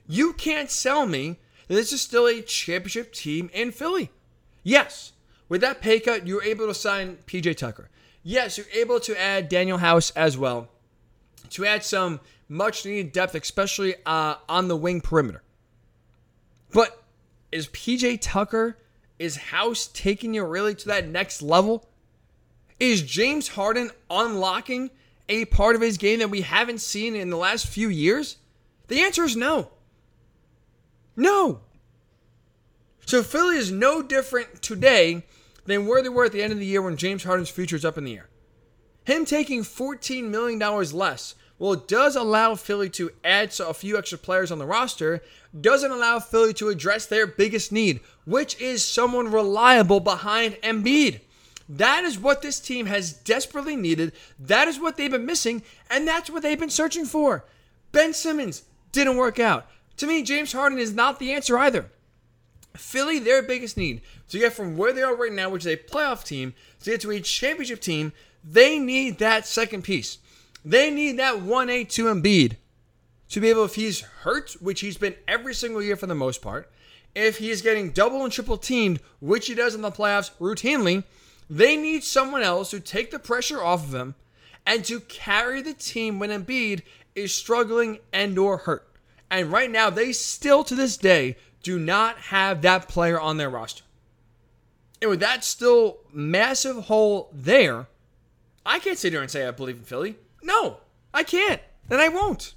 you can't sell me that this is still a championship team in Philly. Yes, with that pay cut, you're able to sign PJ Tucker. Yes, you're able to add Danuel House as well to add some much needed depth, especially uh, on the wing perimeter. But is PJ Tucker, is House taking you really to that next level? Is James Harden unlocking a part of his game that we haven't seen in the last few years? The answer is no. No. So Philly is no different today than where they were at the end of the year when James Harden's future is up in the air. Him taking $14 million less, well, it does allow Philly to add a few extra players on the roster, doesn't allow Philly to address their biggest need, which is someone reliable behind Embiid. That is what this team has desperately needed. That is what they've been missing, and that's what they've been searching for. Ben Simmons didn't work out. To me, James Harden is not the answer either. Philly, their biggest need So, to get from where they are right now, which is a playoff team, to get to a championship team, they need that second piece. They need that 1A to Embiid to be able, if he's hurt, which he's been every single year for the most part, if he is getting double and triple teamed, which he does in the playoffs routinely, they need someone else to take the pressure off of him and to carry the team when Embiid is struggling and or hurt. And right now, they still to this day do not have that player on their roster. And with that still massive hole there, I can't sit here and say I believe in Philly. No, I can't, and I won't.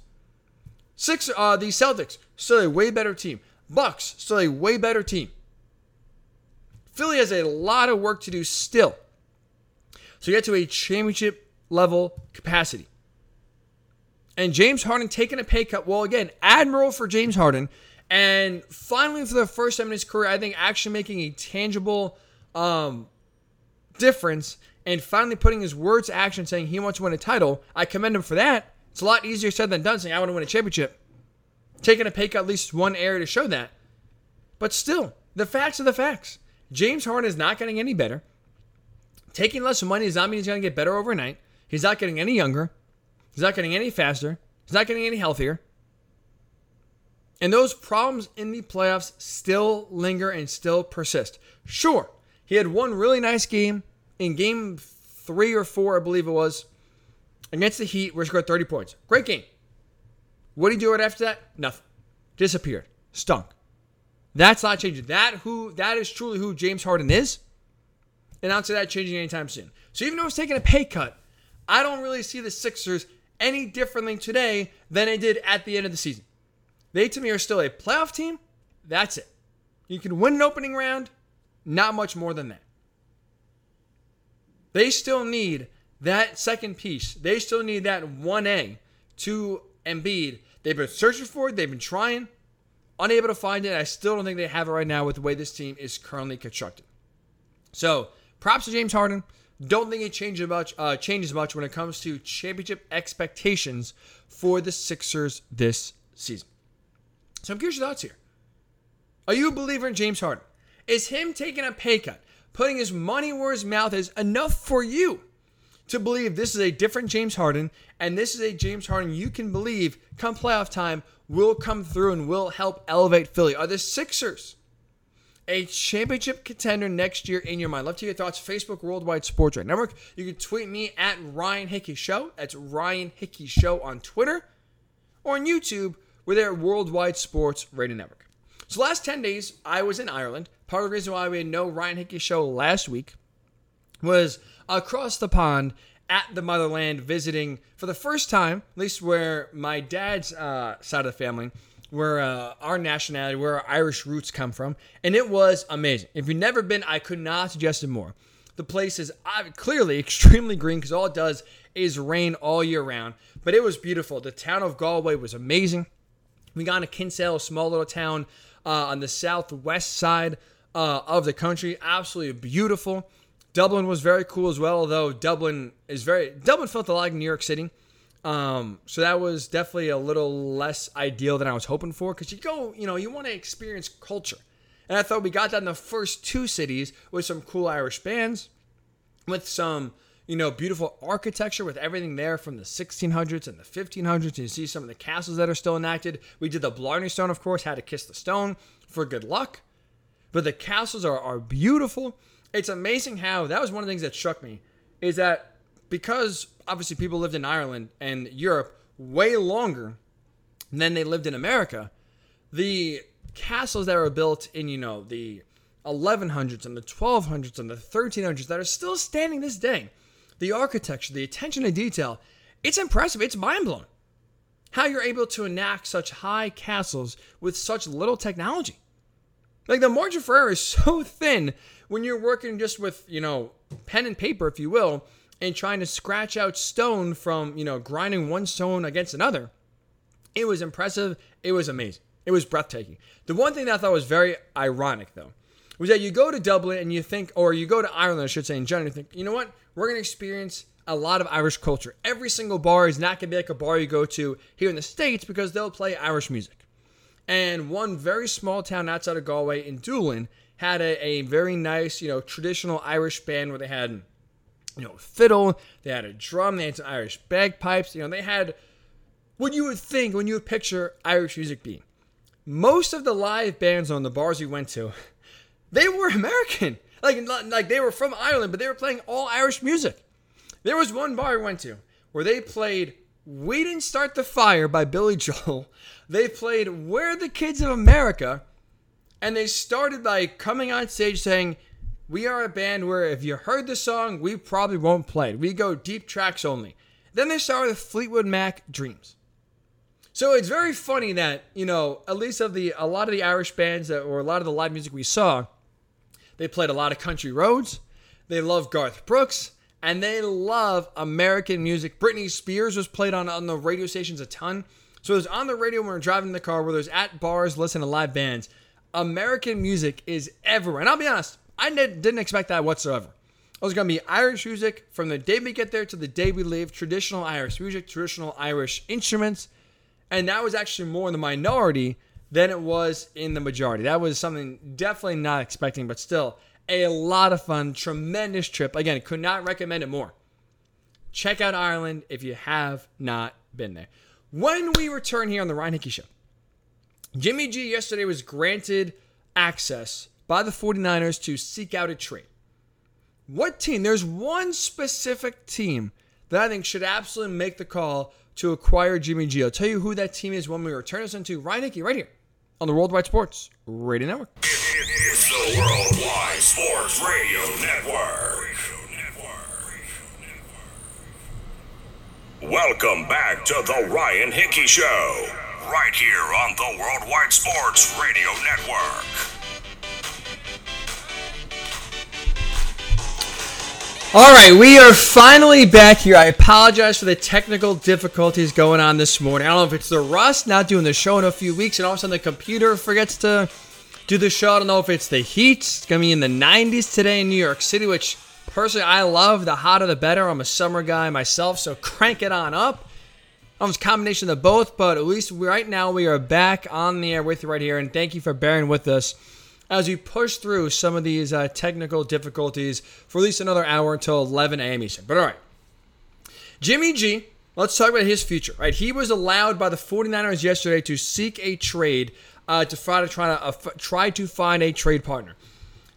Six, uh, the Celtics still a way better team. Bucks still a way better team. Philly has a lot of work to do still to get to a championship level capacity. And James Harden taking a pay cut. Well, again, admiral for James Harden. And finally, for the first time in his career, I think actually making a tangible um, difference and finally putting his words to action saying he wants to win a title. I commend him for that. It's a lot easier said than done saying I want to win a championship. Taking a pay cut at least one area to show that. But still, the facts are the facts. James Harden is not getting any better. Taking less money does not mean he's going to get better overnight. He's not getting any younger. He's not getting any faster. He's not getting any healthier. And those problems in the playoffs still linger and still persist. Sure, he had one really nice game in game three or four, I believe it was, against the Heat, where he scored 30 points. Great game. What did he do right after that? Nothing. Disappeared. Stunk. That's not changing. That who that is truly who James Harden is. And don't see that changing anytime soon. So even though he's taking a pay cut, I don't really see the Sixers any differently today than they did at the end of the season. They, to me, are still a playoff team. That's it. You can win an opening round, not much more than that. They still need that second piece. They still need that 1A to Embiid. They've been searching for it, they've been trying, unable to find it. I still don't think they have it right now with the way this team is currently constructed. So, props to James Harden. Don't think it changes much. Uh, changes much when it comes to championship expectations for the Sixers this season. So I'm curious your thoughts here. Are you a believer in James Harden? Is him taking a pay cut, putting his money where his mouth is, enough for you to believe this is a different James Harden and this is a James Harden you can believe come playoff time will come through and will help elevate Philly? Are the Sixers a championship contender next year in your mind? Love to hear your thoughts. Facebook Worldwide Sports Right Network. You can tweet me at Ryan Hickey Show. That's Ryan Hickey Show on Twitter or on YouTube. We're there at Worldwide Sports Radio Network. So last 10 days, I was in Ireland. Part of the reason why we had no Ryan Hickey Show last week was across the pond at the motherland visiting for the first time, at least where my dad's uh, side of the family, where uh, our nationality, where our Irish roots come from, and it was amazing. If you've never been, I could not suggest it more. The place is clearly extremely green because all it does is rain all year round, but it was beautiful. The town of Galway was amazing. We got to Kinsale, a small little town uh, on the southwest side uh, of the country. Absolutely beautiful. Dublin was very cool as well, although Dublin is very Dublin felt a lot like New York City. Um, so that was definitely a little less ideal than I was hoping for because you go, you know, you want to experience culture. And I thought we got that in the first two cities with some cool Irish bands, with some, you know, beautiful architecture with everything there from the 1600s and the 1500s. You see some of the castles that are still enacted. We did the Blarney Stone, of course, had to kiss the stone for good luck. But the castles are, are beautiful it's amazing how that was one of the things that struck me is that because obviously people lived in Ireland and Europe way longer than they lived in America, the castles that were built in, you know, the 1100s and the 1200s and the 1300s that are still standing this day, the architecture, the attention to detail, it's impressive. It's mind blowing how you're able to enact such high castles with such little technology. Like the margin for error is so thin when you're working just with, you know, pen and paper, if you will, and trying to scratch out stone from, you know, grinding one stone against another. It was impressive. It was amazing. It was breathtaking. The one thing that I thought was very ironic, though, was that you go to Dublin and you think, or you go to Ireland, I should say, in general, you think, you know what? We're going to experience a lot of Irish culture. Every single bar is not going to be like a bar you go to here in the States because they'll play Irish music. And one very small town outside of Galway in Doolin had a, a very nice, you know, traditional Irish band where they had, you know, fiddle, they had a drum, they had some Irish bagpipes, you know, they had what you would think when you would picture Irish music being. Most of the live bands on the bars we went to, they were American. Like, like they were from Ireland, but they were playing all Irish music. There was one bar we went to where they played We Didn't Start the Fire by Billy Joel. They played We're the Kids of America and they started by coming on stage saying, We are a band where if you heard the song, we probably won't play it. We go deep tracks only. Then they started with Fleetwood Mac Dreams. So it's very funny that, you know, at least of the a lot of the Irish bands that or a lot of the live music we saw, they played a lot of country roads. They love Garth Brooks and they love American music. Britney Spears was played on, on the radio stations a ton. So it was on the radio when we are driving in the car, where there's at bars listening to live bands. American music is everywhere. And I'll be honest, I didn't expect that whatsoever. It was going to be Irish music from the day we get there to the day we leave, traditional Irish music, traditional Irish instruments. And that was actually more in the minority than it was in the majority. That was something definitely not expecting, but still a lot of fun, tremendous trip. Again, could not recommend it more. Check out Ireland if you have not been there. When we return here on the Ryan Hickey Show, Jimmy G yesterday was granted access by the 49ers to seek out a trade. What team? There's one specific team that I think should absolutely make the call to acquire Jimmy G. I'll tell you who that team is when we return us into Ryan Hickey right here on the Worldwide Sports Radio Network. It's the Worldwide Sports Radio Network. Welcome back to the Ryan Hickey Show, right here on the Worldwide Sports Radio Network. All right, we are finally back here. I apologize for the technical difficulties going on this morning. I don't know if it's the rust, not doing the show in a few weeks, and all of a sudden the computer forgets to do the show. I don't know if it's the heat. It's to be in the 90s today in New York City, which personally I love. The hotter the better. I'm a summer guy myself, so crank it on up. Almost a combination of both, but at least right now we are back on the air with you right here, and thank you for bearing with us as we push through some of these uh, technical difficulties for at least another hour until 11 a.m. Eastern. But all right, Jimmy G, let's talk about his future. Right, he was allowed by the 49ers yesterday to seek a trade uh, to try to try to uh, f- try to find a trade partner.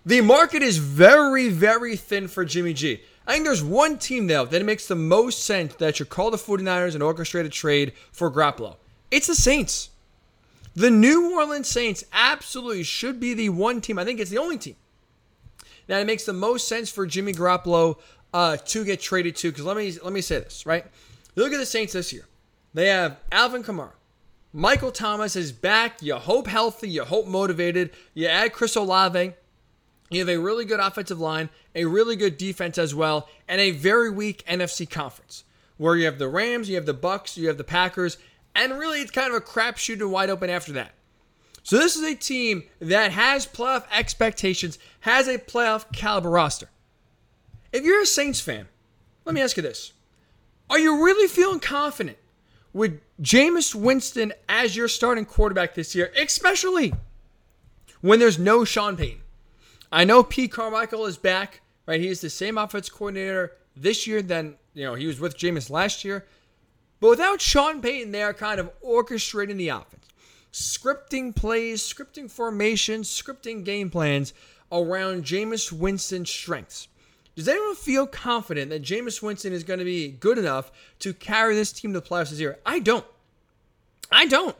The market is very, very thin for Jimmy G. I think there's one team though that makes the most sense that should call the 49ers and orchestrate a trade for Garoppolo. It's the Saints. The New Orleans Saints absolutely should be the one team. I think it's the only team that it makes the most sense for Jimmy Garoppolo uh, to get traded to. Because let me let me say this right. Look at the Saints this year. They have Alvin Kamara. Michael Thomas is back. You hope healthy. You hope motivated. You add Chris Olave. You have a really good offensive line, a really good defense as well, and a very weak NFC conference where you have the Rams, you have the Bucs, you have the Packers, and really it's kind of a crapshoot and wide open after that. So this is a team that has playoff expectations, has a playoff caliber roster. If you're a Saints fan, let me ask you this. Are you really feeling confident with Jameis Winston as your starting quarterback this year, especially when there's no Sean Payton? I know Pete Carmichael is back, right? He is the same offense coordinator this year than you know he was with Jameis last year. But without Sean Payton, they are kind of orchestrating the offense, scripting plays, scripting formations, scripting game plans around Jameis Winston's strengths. Does anyone feel confident that Jameis Winston is going to be good enough to carry this team to the playoffs this year? I don't. I don't.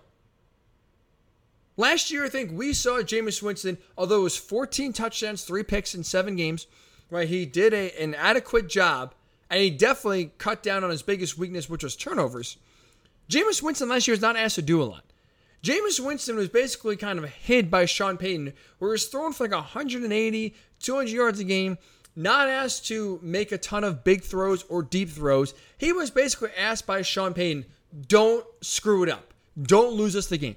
Last year, I think we saw Jameis Winston, although it was 14 touchdowns, three picks in seven games, right? He did a, an adequate job, and he definitely cut down on his biggest weakness, which was turnovers. Jameis Winston last year was not asked to do a lot. Jameis Winston was basically kind of hid by Sean Payton, where he's thrown for like 180, 200 yards a game, not asked to make a ton of big throws or deep throws. He was basically asked by Sean Payton, don't screw it up. Don't lose us the game.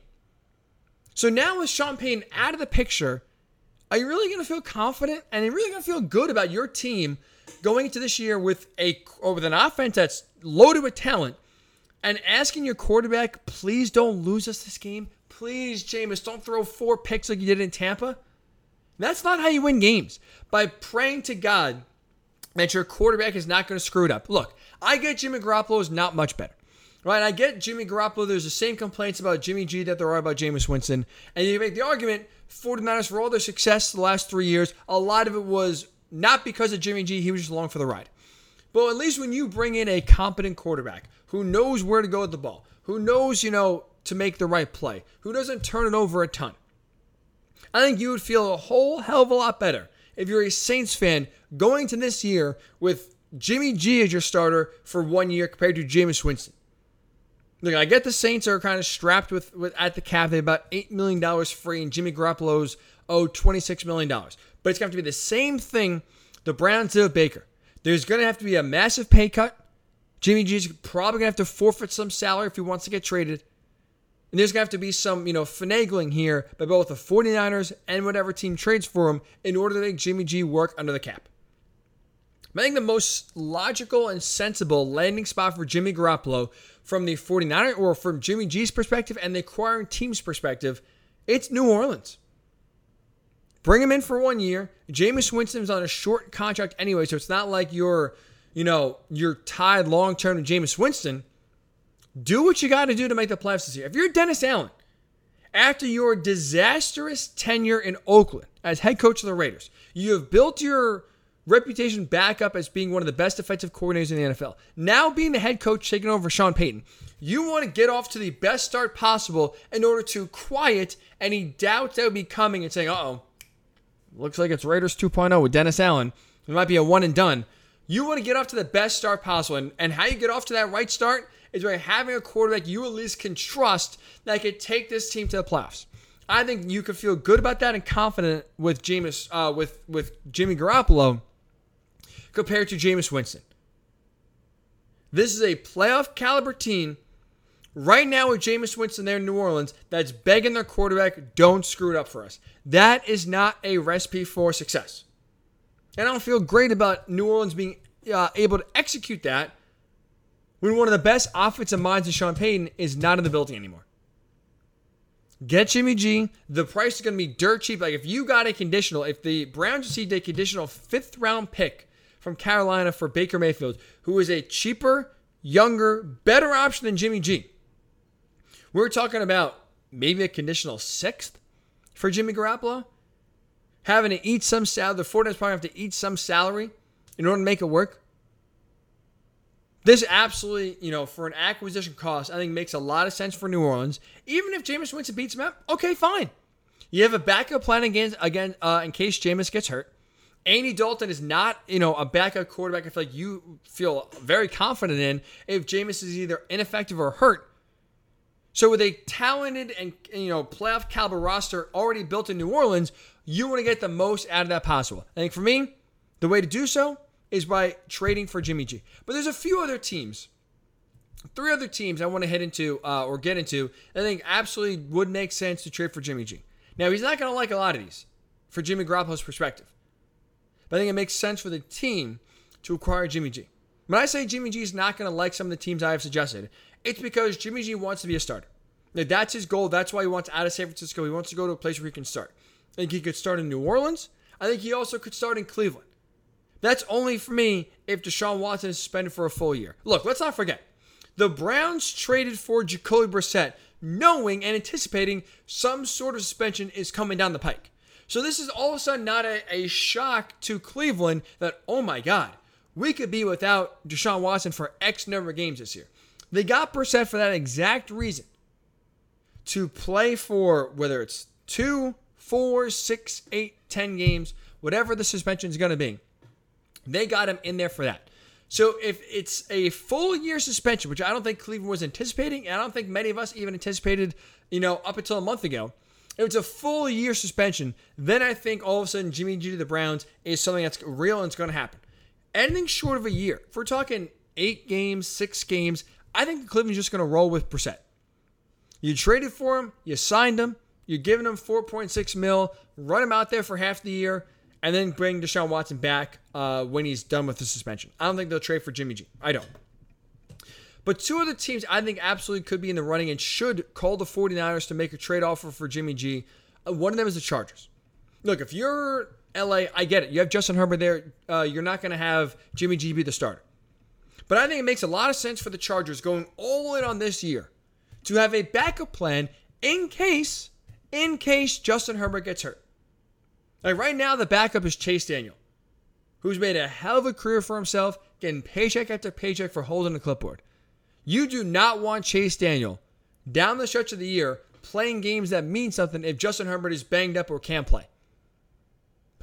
So now with Sean Payton out of the picture, are you really going to feel confident and are you really going to feel good about your team going into this year with a or with an offense that's loaded with talent and asking your quarterback, please don't lose us this game. Please, Jameis, don't throw four picks like you did in Tampa. That's not how you win games. By praying to God that your quarterback is not going to screw it up. Look, I get Jimmy Garoppolo is not much better. Right, I get Jimmy Garoppolo. There's the same complaints about Jimmy G that there are about Jameis Winston. And you make the argument 49ers, for all their success the last three years, a lot of it was not because of Jimmy G. He was just along for the ride. But at least when you bring in a competent quarterback who knows where to go with the ball, who knows, you know, to make the right play, who doesn't turn it over a ton, I think you would feel a whole hell of a lot better if you're a Saints fan going to this year with Jimmy G as your starter for one year compared to Jameis Winston. Look, I get the Saints are kind of strapped with, with at the cap. They have about $8 million free, and Jimmy Garoppolo's owed $26 million. But it's going to have to be the same thing the Browns did with Baker. There's going to have to be a massive pay cut. Jimmy G's probably going to have to forfeit some salary if he wants to get traded. And there's going to have to be some, you know, finagling here by both the 49ers and whatever team trades for him in order to make Jimmy G work under the cap. I think the most logical and sensible landing spot for Jimmy Garoppolo from the 49er or from Jimmy G's perspective and the acquiring team's perspective, it's New Orleans. Bring him in for one year. Jameis Winston's on a short contract anyway, so it's not like you're, you know, you're tied long term to Jameis Winston. Do what you got to do to make the playoffs this year. If you're Dennis Allen, after your disastrous tenure in Oakland as head coach of the Raiders, you have built your reputation back up as being one of the best defensive coordinators in the NFL. Now being the head coach taking over Sean Payton, you want to get off to the best start possible in order to quiet any doubts that would be coming and saying, uh oh, looks like it's Raiders 2.0 with Dennis Allen. It might be a one and done. You want to get off to the best start possible. And, and how you get off to that right start is by having a quarterback you at least can trust that could take this team to the playoffs. I think you could feel good about that and confident with Jameis, uh, with with Jimmy Garoppolo compared to Jameis Winston. This is a playoff caliber team right now with Jameis Winston there in New Orleans that's begging their quarterback, don't screw it up for us. That is not a recipe for success. And I don't feel great about New Orleans being uh, able to execute that when one of the best offensive minds in Sean Payton is not in the building anymore. Get Jimmy G. The price is going to be dirt cheap. Like if you got a conditional, if the Browns received a conditional fifth round pick from Carolina for Baker Mayfield, who is a cheaper, younger, better option than Jimmy G. We're talking about maybe a conditional sixth for Jimmy Garoppolo. Having to eat some salary. The 49ers probably have to eat some salary in order to make it work. This absolutely, you know, for an acquisition cost, I think makes a lot of sense for New Orleans. Even if Jameis Winston beats him out, okay, fine. You have a backup plan again, again uh, in case Jameis gets hurt. Andy Dalton is not, you know, a backup quarterback. I feel like you feel very confident in if Jameis is either ineffective or hurt. So with a talented and you know playoff caliber roster already built in New Orleans, you want to get the most out of that possible. I think for me, the way to do so is by trading for Jimmy G. But there's a few other teams, three other teams I want to head into uh, or get into. I think absolutely would make sense to trade for Jimmy G. Now he's not going to like a lot of these, for Jimmy Garoppolo's perspective. But I think it makes sense for the team to acquire Jimmy G. When I say Jimmy G is not going to like some of the teams I have suggested, it's because Jimmy G wants to be a starter. Now, that's his goal. That's why he wants out of San Francisco. He wants to go to a place where he can start. I think he could start in New Orleans. I think he also could start in Cleveland. That's only for me if Deshaun Watson is suspended for a full year. Look, let's not forget. The Browns traded for Jacoby Brissett knowing and anticipating some sort of suspension is coming down the pike. So this is all of a sudden not a, a shock to Cleveland that, oh my God, we could be without Deshaun Watson for X number of games this year. They got Brissett for that exact reason to play for whether it's two, four, six, eight, ten games, whatever the suspension is going to be. They got him in there for that. So if it's a full year suspension, which I don't think Cleveland was anticipating, and I don't think many of us even anticipated, you know, up until a month ago, if it's a full year suspension, then I think all of a sudden Jimmy G to the Browns is something that's real and it's going to happen. Anything short of a year, if we're talking eight games, six games, I think Cleveland's just going to roll with Brissett. You traded for him, you signed him, you're giving him 4.6 mil, run him out there for half the year, and then bring Deshaun Watson back uh, when he's done with the suspension. I don't think they'll trade for Jimmy G. I don't. But two of the teams I think absolutely could be in the running and should call the 49ers to make a trade offer for Jimmy G. Uh, one of them is the Chargers. Look, if you're LA, I get it. You have Justin Herbert there. Uh, you're not going to have Jimmy G be the starter. But I think it makes a lot of sense for the Chargers going all in on this year to have a backup plan in case, in case Justin Herbert gets hurt. Like right now, the backup is Chase Daniel, who's made a hell of a career for himself, getting paycheck after paycheck for holding the clipboard. You do not want Chase Daniel down the stretch of the year playing games that mean something if Justin Herbert is banged up or can't play.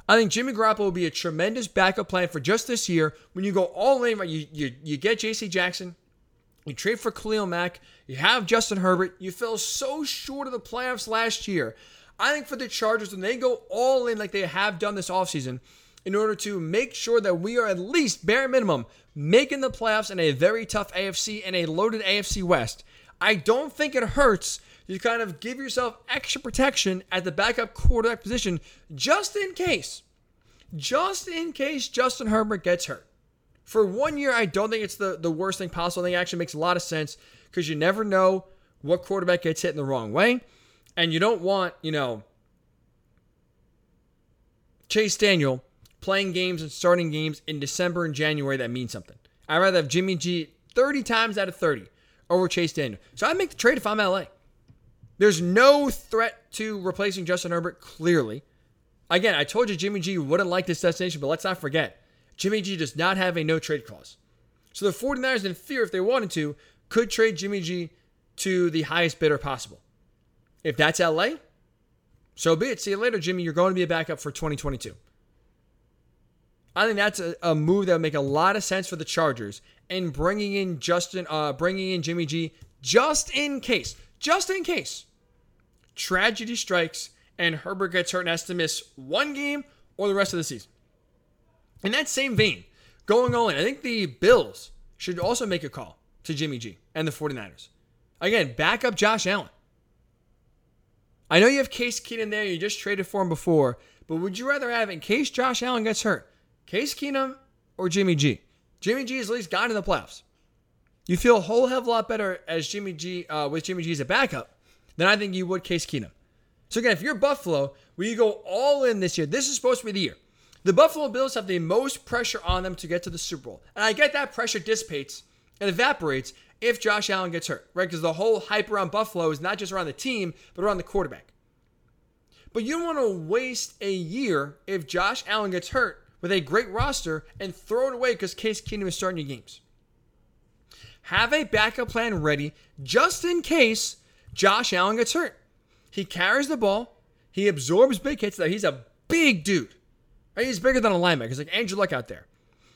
I think Jimmy Garoppolo will be a tremendous backup plan for just this year. When you go all in, right, you, you, you get J.C. Jackson, you trade for Khalil Mack, you have Justin Herbert. You fell so short of the playoffs last year. I think for the Chargers, when they go all in like they have done this offseason, in order to make sure that we are at least bare minimum making the playoffs in a very tough AFC and a loaded AFC West, I don't think it hurts you kind of give yourself extra protection at the backup quarterback position just in case. Just in case Justin Herbert gets hurt. For one year, I don't think it's the, the worst thing possible. I think it actually makes a lot of sense because you never know what quarterback gets hit in the wrong way. And you don't want, you know, Chase Daniel playing games and starting games in December and January that mean something. I'd rather have Jimmy G 30 times out of 30 over Chase Daniel. So I'd make the trade if I'm LA. There's no threat to replacing Justin Herbert, clearly. Again, I told you Jimmy G wouldn't like this destination, but let's not forget Jimmy G does not have a no trade clause. So the 49ers, in fear, if they wanted to, could trade Jimmy G to the highest bidder possible. If that's LA, so be it. See you later, Jimmy. You're going to be a backup for 2022. I think that's a, a move that would make a lot of sense for the Chargers and bringing in Justin, uh, bringing in Jimmy G, just in case, just in case, tragedy strikes and Herbert gets hurt and has to miss one game or the rest of the season. In that same vein, going in, I think the Bills should also make a call to Jimmy G and the 49ers. Again, back up Josh Allen. I know you have Case Keenum there, you just traded for him before, but would you rather have, in case Josh Allen gets hurt, Case Keenum or Jimmy G? Jimmy G has at least gotten to the playoffs. You feel a whole hell of a lot better as Jimmy G uh, with Jimmy G as a backup than I think you would Case Keenum. So again, if you're Buffalo, will you go all in this year? This is supposed to be the year. The Buffalo Bills have the most pressure on them to get to the Super Bowl. And I get that pressure dissipates and evaporates if Josh Allen gets hurt, right? Because the whole hype around Buffalo is not just around the team, but around the quarterback. But you don't want to waste a year if Josh Allen gets hurt with a great roster and throw it away because Case Keenum is starting your games. Have a backup plan ready just in case Josh Allen gets hurt. He carries the ball, he absorbs big hits. That he's a big dude. Right? He's bigger than a linebacker. He's like Andrew Luck out there.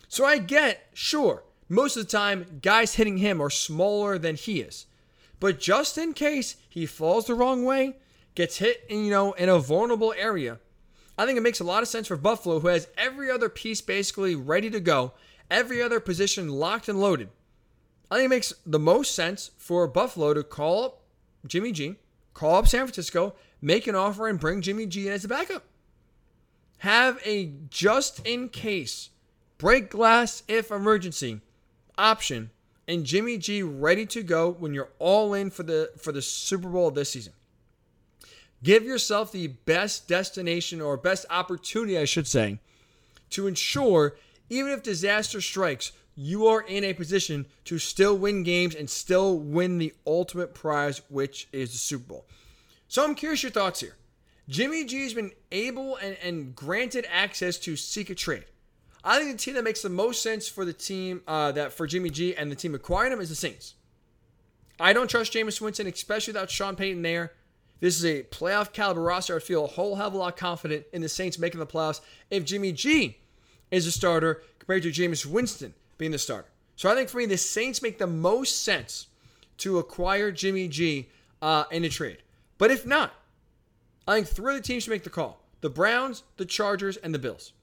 So I get, sure, most of the time, guys hitting him are smaller than he is. But just in case he falls the wrong way, gets hit, in, you know, in a vulnerable area, I think it makes a lot of sense for Buffalo, who has every other piece basically ready to go, every other position locked and loaded. I think it makes the most sense for Buffalo to call up Jimmy G, call up San Francisco, make an offer, and bring Jimmy G in as a backup. Have a just in case, break glass if emergency option, and Jimmy G ready to go when you're all in for the for the Super Bowl this season. Give yourself the best destination or best opportunity, I should say, to ensure even if disaster strikes, you are in a position to still win games and still win the ultimate prize, which is the Super Bowl. So I'm curious your thoughts here. Jimmy G has been able and, and granted access to seek a trade. I think the team that makes the most sense for the team uh, that for Jimmy G and the team acquiring him is the Saints. I don't trust Jameis Winston, especially without Sean Payton there. This is a playoff caliber roster. I'd feel a whole hell of a lot confident in the Saints making the playoffs if Jimmy G is a starter compared to Jameis Winston being the starter. So I think for me, the Saints make the most sense to acquire Jimmy G uh, in a trade. But if not, I think three of the teams should make the call the Browns, the Chargers, and the Bills.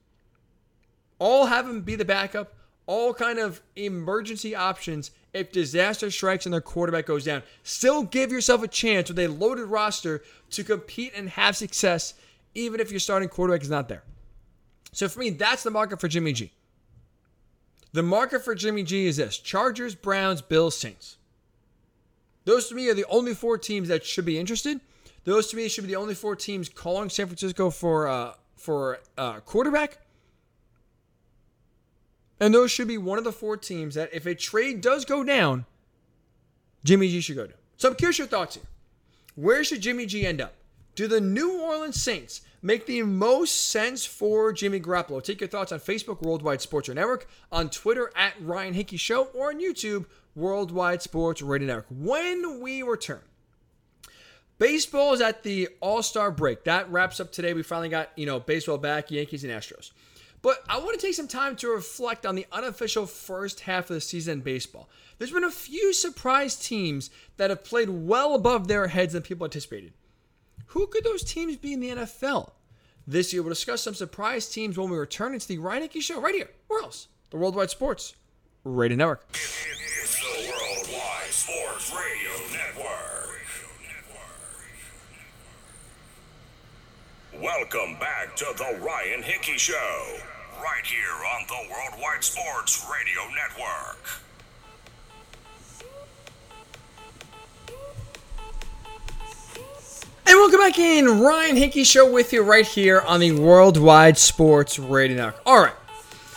All have him be the backup, all kind of emergency options if disaster strikes and their quarterback goes down. Still give yourself a chance with a loaded roster to compete and have success, even if your starting quarterback is not there. So for me, that's the market for Jimmy G. The market for Jimmy G is this Chargers, Browns, Bills, Saints. Those to me are the only four teams that should be interested. Those to me should be the only four teams calling San Francisco for uh, for uh, quarterback. And those should be one of the four teams that, if a trade does go down, Jimmy G should go to. So I'm curious your thoughts here. Where should Jimmy G end up? Do the New Orleans Saints make the most sense for Jimmy Garoppolo? Take your thoughts on Facebook, Worldwide Sports or Network, on Twitter at Ryan Hickey Show, or on YouTube, Worldwide Sports Radio Network. When we return, baseball is at the All Star break. That wraps up today. We finally got you know baseball back, Yankees and Astros. But I want to take some time to reflect on the unofficial first half of the season in baseball. There's been a few surprise teams that have played well above their heads than people anticipated. Who could those teams be in the NFL? This year, we'll discuss some surprise teams when we return. It's the Ryan Hickey Show right here. Where else? The Worldwide Sports Radio Network. It's the Worldwide Sports Radio Network. Welcome back to the Ryan Hickey Show, right here on the Worldwide Sports Radio Network. And welcome back in. Ryan Hickey Show with you right here on the Worldwide Sports Radio Network. All right.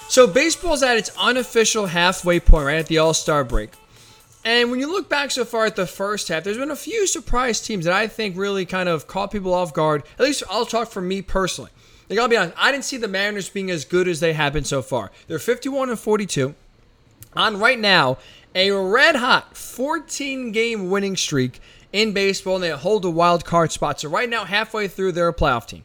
So baseball's at its unofficial halfway point, right at the All Star break. And when you look back so far at the first half, there's been a few surprise teams that I think really kind of caught people off guard. At least I'll talk for me personally. Like I'll be honest, I didn't see the Mariners being as good as they have been so far. They're 51 and 42 on right now a red hot 14 game winning streak in baseball, and they hold a wild card spot. So right now, halfway through, they're a playoff team.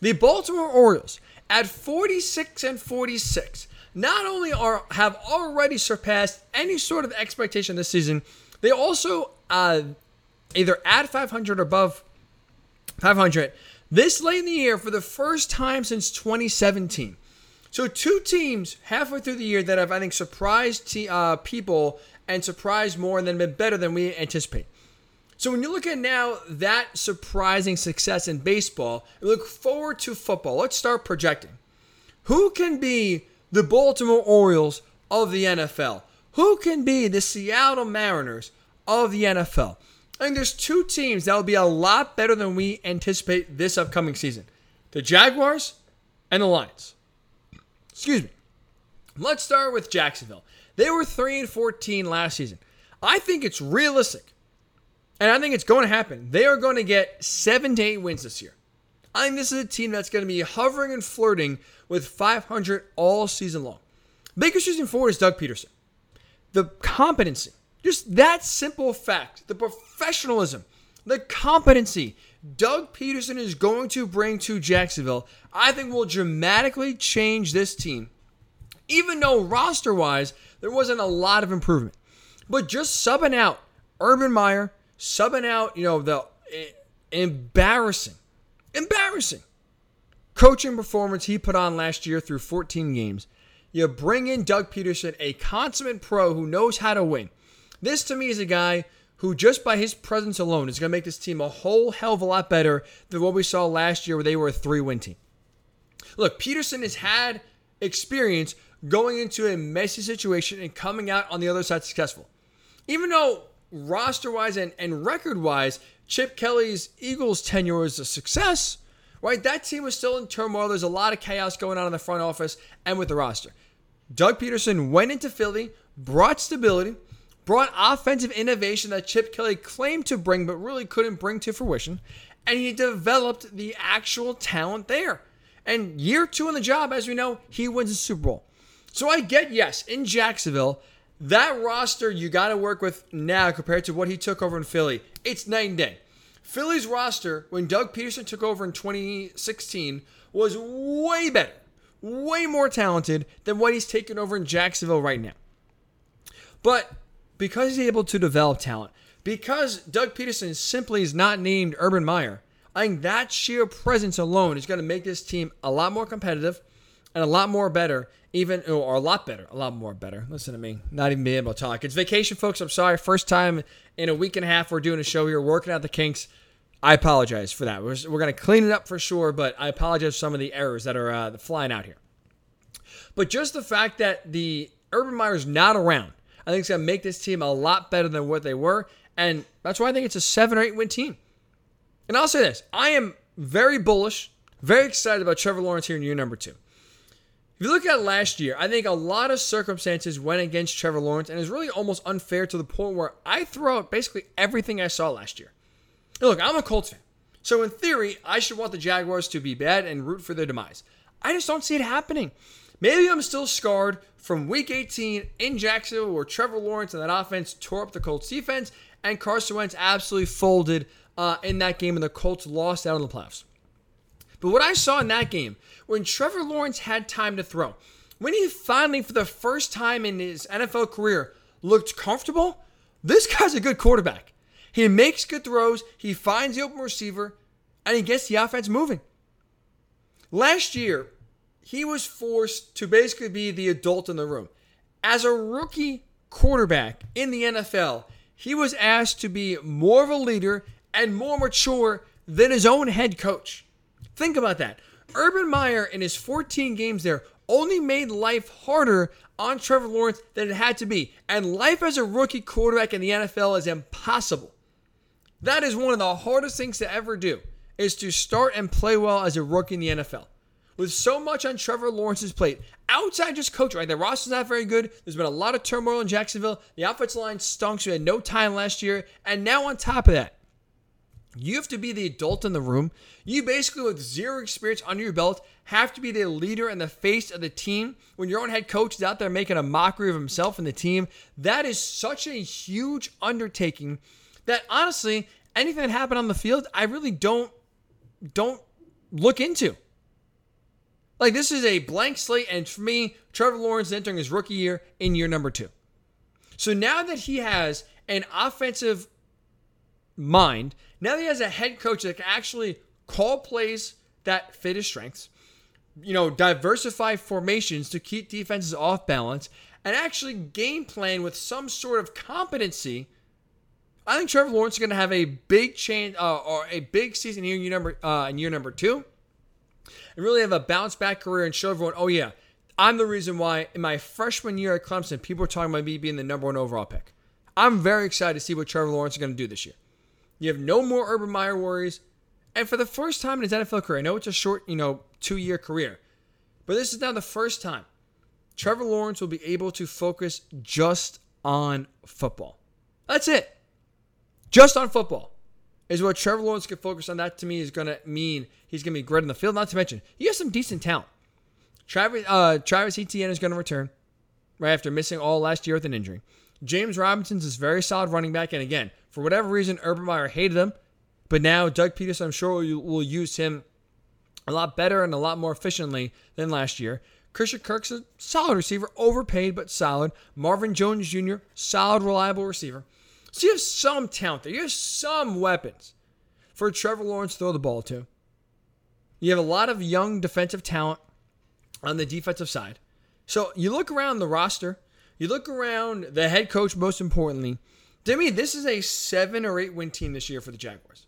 The Baltimore Orioles, at 46 and 46, not only are have already surpassed any sort of expectation this season, they also uh, either at 500 or above 500 this late in the year for the first time since 2017. So two teams halfway through the year that have I think surprised te- uh, people and surprised more and then been better than we anticipate. So when you look at now that surprising success in baseball, and look forward to football. Let's start projecting. Who can be the Baltimore Orioles of the NFL? Who can be the Seattle Mariners of the NFL? I think there's two teams that will be a lot better than we anticipate this upcoming season the Jaguars and the Lions. Excuse me. Let's start with Jacksonville. They were 3 and 14 last season. I think it's realistic. And I think it's going to happen. They are going to get 7 to 8 wins this year. I think this is a team that's going to be hovering and flirting with 500 all season long. Baker's season for is Doug Pederson. The competency, just that simple fact, the professionalism, the competency Doug Pederson is going to bring to Jacksonville, I think will dramatically change this team. Even though roster wise, there wasn't a lot of improvement. But just subbing out Urban Meyer, subbing out, you know, the eh, embarrassing, embarrassing coaching performance he put on last year through 14 games. You bring in Doug Pederson, a consummate pro who knows how to win. This to me is a guy who just by his presence alone is going to make this team a whole hell of a lot better than what we saw last year where they were a three-win team. Look, Pederson has had experience going into a messy situation and coming out on the other side successful. Even though roster-wise and, and record-wise, Chip Kelly's Eagles tenure was a success, right? That team was still in turmoil. There's a lot of chaos going on in the front office and with the roster. Doug Pederson went into Philly, brought stability, brought offensive innovation that Chip Kelly claimed to bring but really couldn't bring to fruition, and he developed the actual talent there. And year two on the job, as we know, he wins the Super Bowl. So I get, yes, in Jacksonville, that roster you got to work with now compared to what he took over in Philly. It's night and day. Philly's roster, when Doug Pederson took over in 2016, was way better, way more talented than what he's taken over in Jacksonville right now. But because he's able to develop talent, because Doug Peterson simply is not named Urban Meyer, I think that sheer presence alone is going to make this team a lot more competitive and a lot more better, even or a lot better, a lot more better. Listen to me, not even being able to talk. It's vacation, folks. I'm sorry. First time in a week and a half we're doing a show here, working out the kinks. I apologize for that. We're, we're going to clean it up for sure, but I apologize for some of the errors that are uh, flying out here. But just the fact that the Urban Meyer's not around, I think it's going to make this team a lot better than what they were. And that's why I think it's a seven or eight win team. And I'll say this I am very bullish, very excited about Trevor Lawrence here in year number two. If you look at last year, I think a lot of circumstances went against Trevor Lawrence, and it's really almost unfair to the point where I throw out basically everything I saw last year. Look, I'm a Colts fan. So in theory, I should want the Jaguars to be bad and root for their demise. I just don't see it happening. Maybe I'm still scarred from week 18 in Jacksonville where Trevor Lawrence and that offense tore up the Colts defense and Carson Wentz absolutely folded uh, in that game and the Colts lost out on the playoffs. But what I saw in that game, when Trevor Lawrence had time to throw, when he finally, for the first time in his NFL career, looked comfortable, this guy's a good quarterback. He makes good throws, he finds the open receiver, and he gets the offense moving. Last year, he was forced to basically be the adult in the room. As a rookie quarterback in the NFL, he was asked to be more of a leader and more mature than his own head coach. Think about that. Urban Meyer, in his 14 games there, only made life harder on Trevor Lawrence than it had to be. And life as a rookie quarterback in the NFL is impossible. That is one of the hardest things to ever do, is to start and play well as a rookie in the NFL. With so much on Trevor Lawrence's plate, outside just coach, right? The roster's not very good. There's been a lot of turmoil in Jacksonville. The offensive line stunk. So we had no time last year. And now on top of that, you have to be the adult in the room. You basically, with zero experience under your belt, have to be the leader and the face of the team. When your own head coach is out there making a mockery of himself and the team, that is such a huge undertaking that honestly, anything that happened on the field, I really don't don't look into. Like this is a blank slate, and for me, Trevor Lawrence entering his rookie year in year number two. So now that he has an offensive mind, now that he has a head coach that can actually call plays that fit his strengths, you know, diversify formations to keep defenses off balance, and actually game plan with some sort of competency. I think Trevor Lawrence is going to have a big change uh, or a big season here in year number uh, in year number two, and really have a bounce back career and show everyone, oh yeah, I'm the reason why in my freshman year at Clemson, people were talking about me being the number one overall pick. I'm very excited to see what Trevor Lawrence is going to do this year. You have no more Urban Meyer worries, and for the first time in his NFL career, I know it's a short, you know, two year career, but this is now the first time Trevor Lawrence will be able to focus just on football. That's it. Just on football is what Trevor Lawrence can focus on. That to me is going to mean he's going to be great in the field. Not to mention, he has some decent talent. Travis, uh, Travis Etienne is going to return right after missing all last year with an injury. James Robinson's is very solid running back. And again, for whatever reason, Urban Meyer hated him. But now Doug Pederson, I'm sure, will, will use him a lot better and a lot more efficiently than last year. Christian Kirk's a solid receiver, overpaid but solid. Marvin Jones Jr., solid, reliable receiver. So you have some talent there. You have some weapons for Trevor Lawrence to throw the ball to. You have a lot of young defensive talent on the defensive side. So you look around the roster, you look around the head coach, most importantly. To me, this is a seven or eight win team this year for the Jaguars.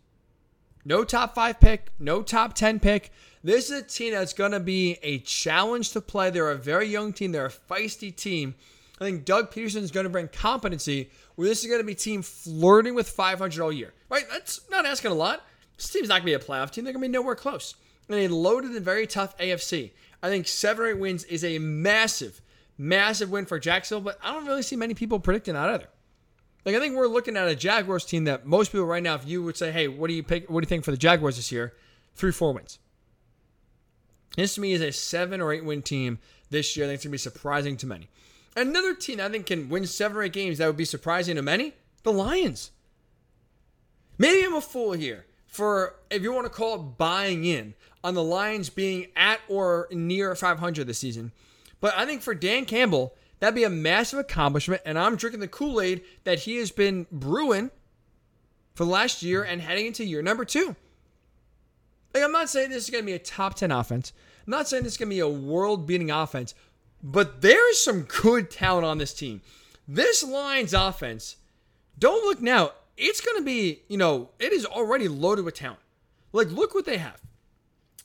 No top five pick, no top 10 pick. This is a team that's going to be a challenge to play. They're a very young team, they're a feisty team. I think Doug Pederson is going to bring competency where this is going to be team flirting with 500 all year. Right? That's not asking a lot. This team's not going to be a playoff team. They're going to be nowhere close. And a loaded and very tough AFC. I think seven or eight wins is a massive, massive win for Jacksonville, but I don't really see many people predicting that either. Like I think we're looking at a Jaguars team that most people right now, if you would say, "Hey, what do you pick? What do you think for the Jaguars this year?" Three, four wins. This to me is a seven or eight win team this year. I think it's gonna be surprising to many. Another team I think can win seven or eight games that would be surprising to many: the Lions. Maybe I'm a fool here for if you want to call it buying in on the Lions being at or near 500 this season. But I think for Dan Campbell, that'd be a massive accomplishment. And I'm drinking the Kool Aid that he has been brewing for the last year and heading into year number two. Like, I'm not saying this is going to be a top 10 offense. I'm not saying this is going to be a world beating offense, but there is some good talent on this team. This Lions offense, don't look now. It's going to be, you know, it is already loaded with talent. Like, look what they have.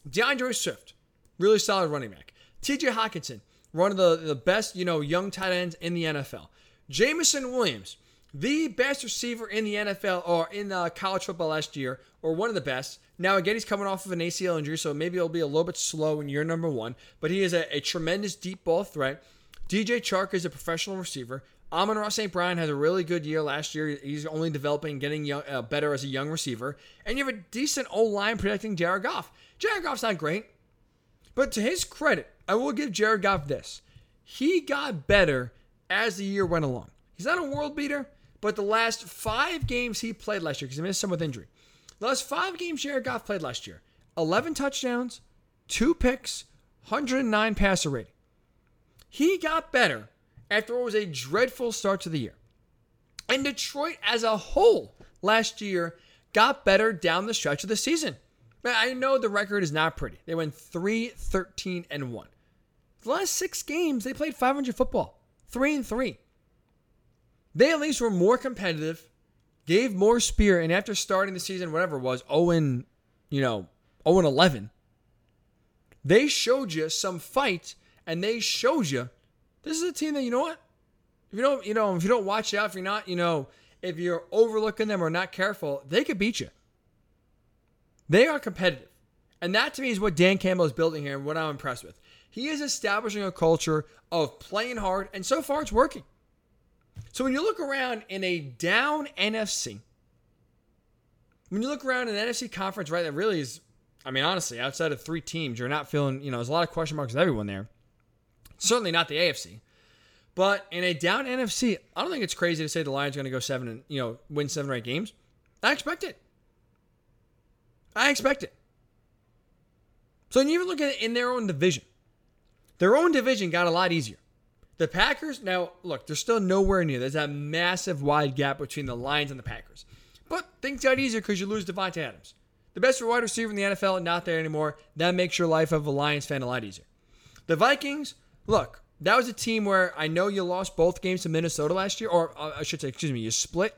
D'Andre Swift, really solid running back. TJ Hockenson, one of the, the best, you know, young tight ends in the NFL. Jameson Williams, the best receiver in the NFL or in uh, college football last year, or one of the best. Now, again, he's coming off of an ACL injury, so maybe it'll be a little bit slow in year number one, but he is a, a tremendous deep ball threat. DJ Chark is a professional receiver. Amon-Ra St. Brown has a really good year last year. He's only developing, getting young, uh, better as a young receiver. And you have a decent old line protecting Jared Goff. Jared Goff's not great, but to his credit, I will give Jared Goff this. He got better as the year went along. He's not a world beater, but the last five games he played last year, because he missed some with injury, the last five games Jared Goff played last year 11 touchdowns, two picks, 109 passer rating. He got better after what was a dreadful start to the year. And Detroit as a whole last year got better down the stretch of the season. I know the record is not pretty. They went 3 13 and 1. The last six games, they played 500 football, 3 and 3. They at least were more competitive, gave more spear, and after starting the season, whatever it was, 0 and, you know, 0 and 11, they showed you some fight, and they showed you this is a team that you know what? If you don't, you know, if you don't watch out, if you're not, you know, if you're overlooking them or not careful, they could beat you. They are competitive. And that to me is what Dan Campbell is building here and what I'm impressed with. He is establishing a culture of playing hard, and so far it's working. So when you look around in a down NFC, when you look around in an NFC conference, right, that really is, I mean, honestly, outside of three teams, you're not feeling, you know, there's a lot of question marks with everyone there. Certainly not the AFC. But in a down NFC, I don't think it's crazy to say the Lions are going to go seven and, you know, win seven or eight games. I expect it. I expect it. So you even look at it in their own division, Their own division got a lot easier. The Packers, now, look, they're still nowhere near. There's a massive wide gap between the Lions and the Packers. But things got easier because you lose Davante Adams. The best wide receiver in the NFL, not there anymore. That makes your life of a Lions fan a lot easier. The Vikings, look, that was a team where I know you lost both games to Minnesota last year, or uh, I should say, excuse me, you split.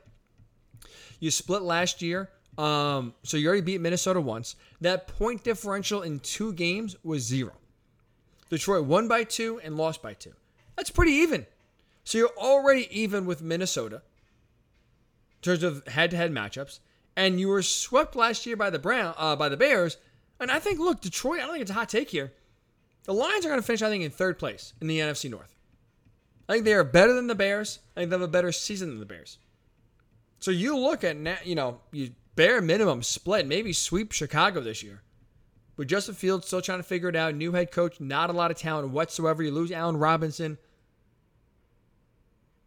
You split last year. Um, so you already beat Minnesota once. That point differential in two games was zero. Detroit won by two and lost by two. That's pretty even. So you're already even with Minnesota in terms of head-to-head matchups, and you were swept last year by the Brown uh, by the Bears. And I think, look, Detroit. I don't think it's a hot take here. The Lions are going to finish, I think, in third place in the NFC North. I think they are better than the Bears. I think they have a better season than the Bears. So you look at, you know, you bare minimum split, maybe sweep Chicago this year. But Justin Fields still trying to figure it out. New head coach, not a lot of talent whatsoever. You lose Allen Robinson.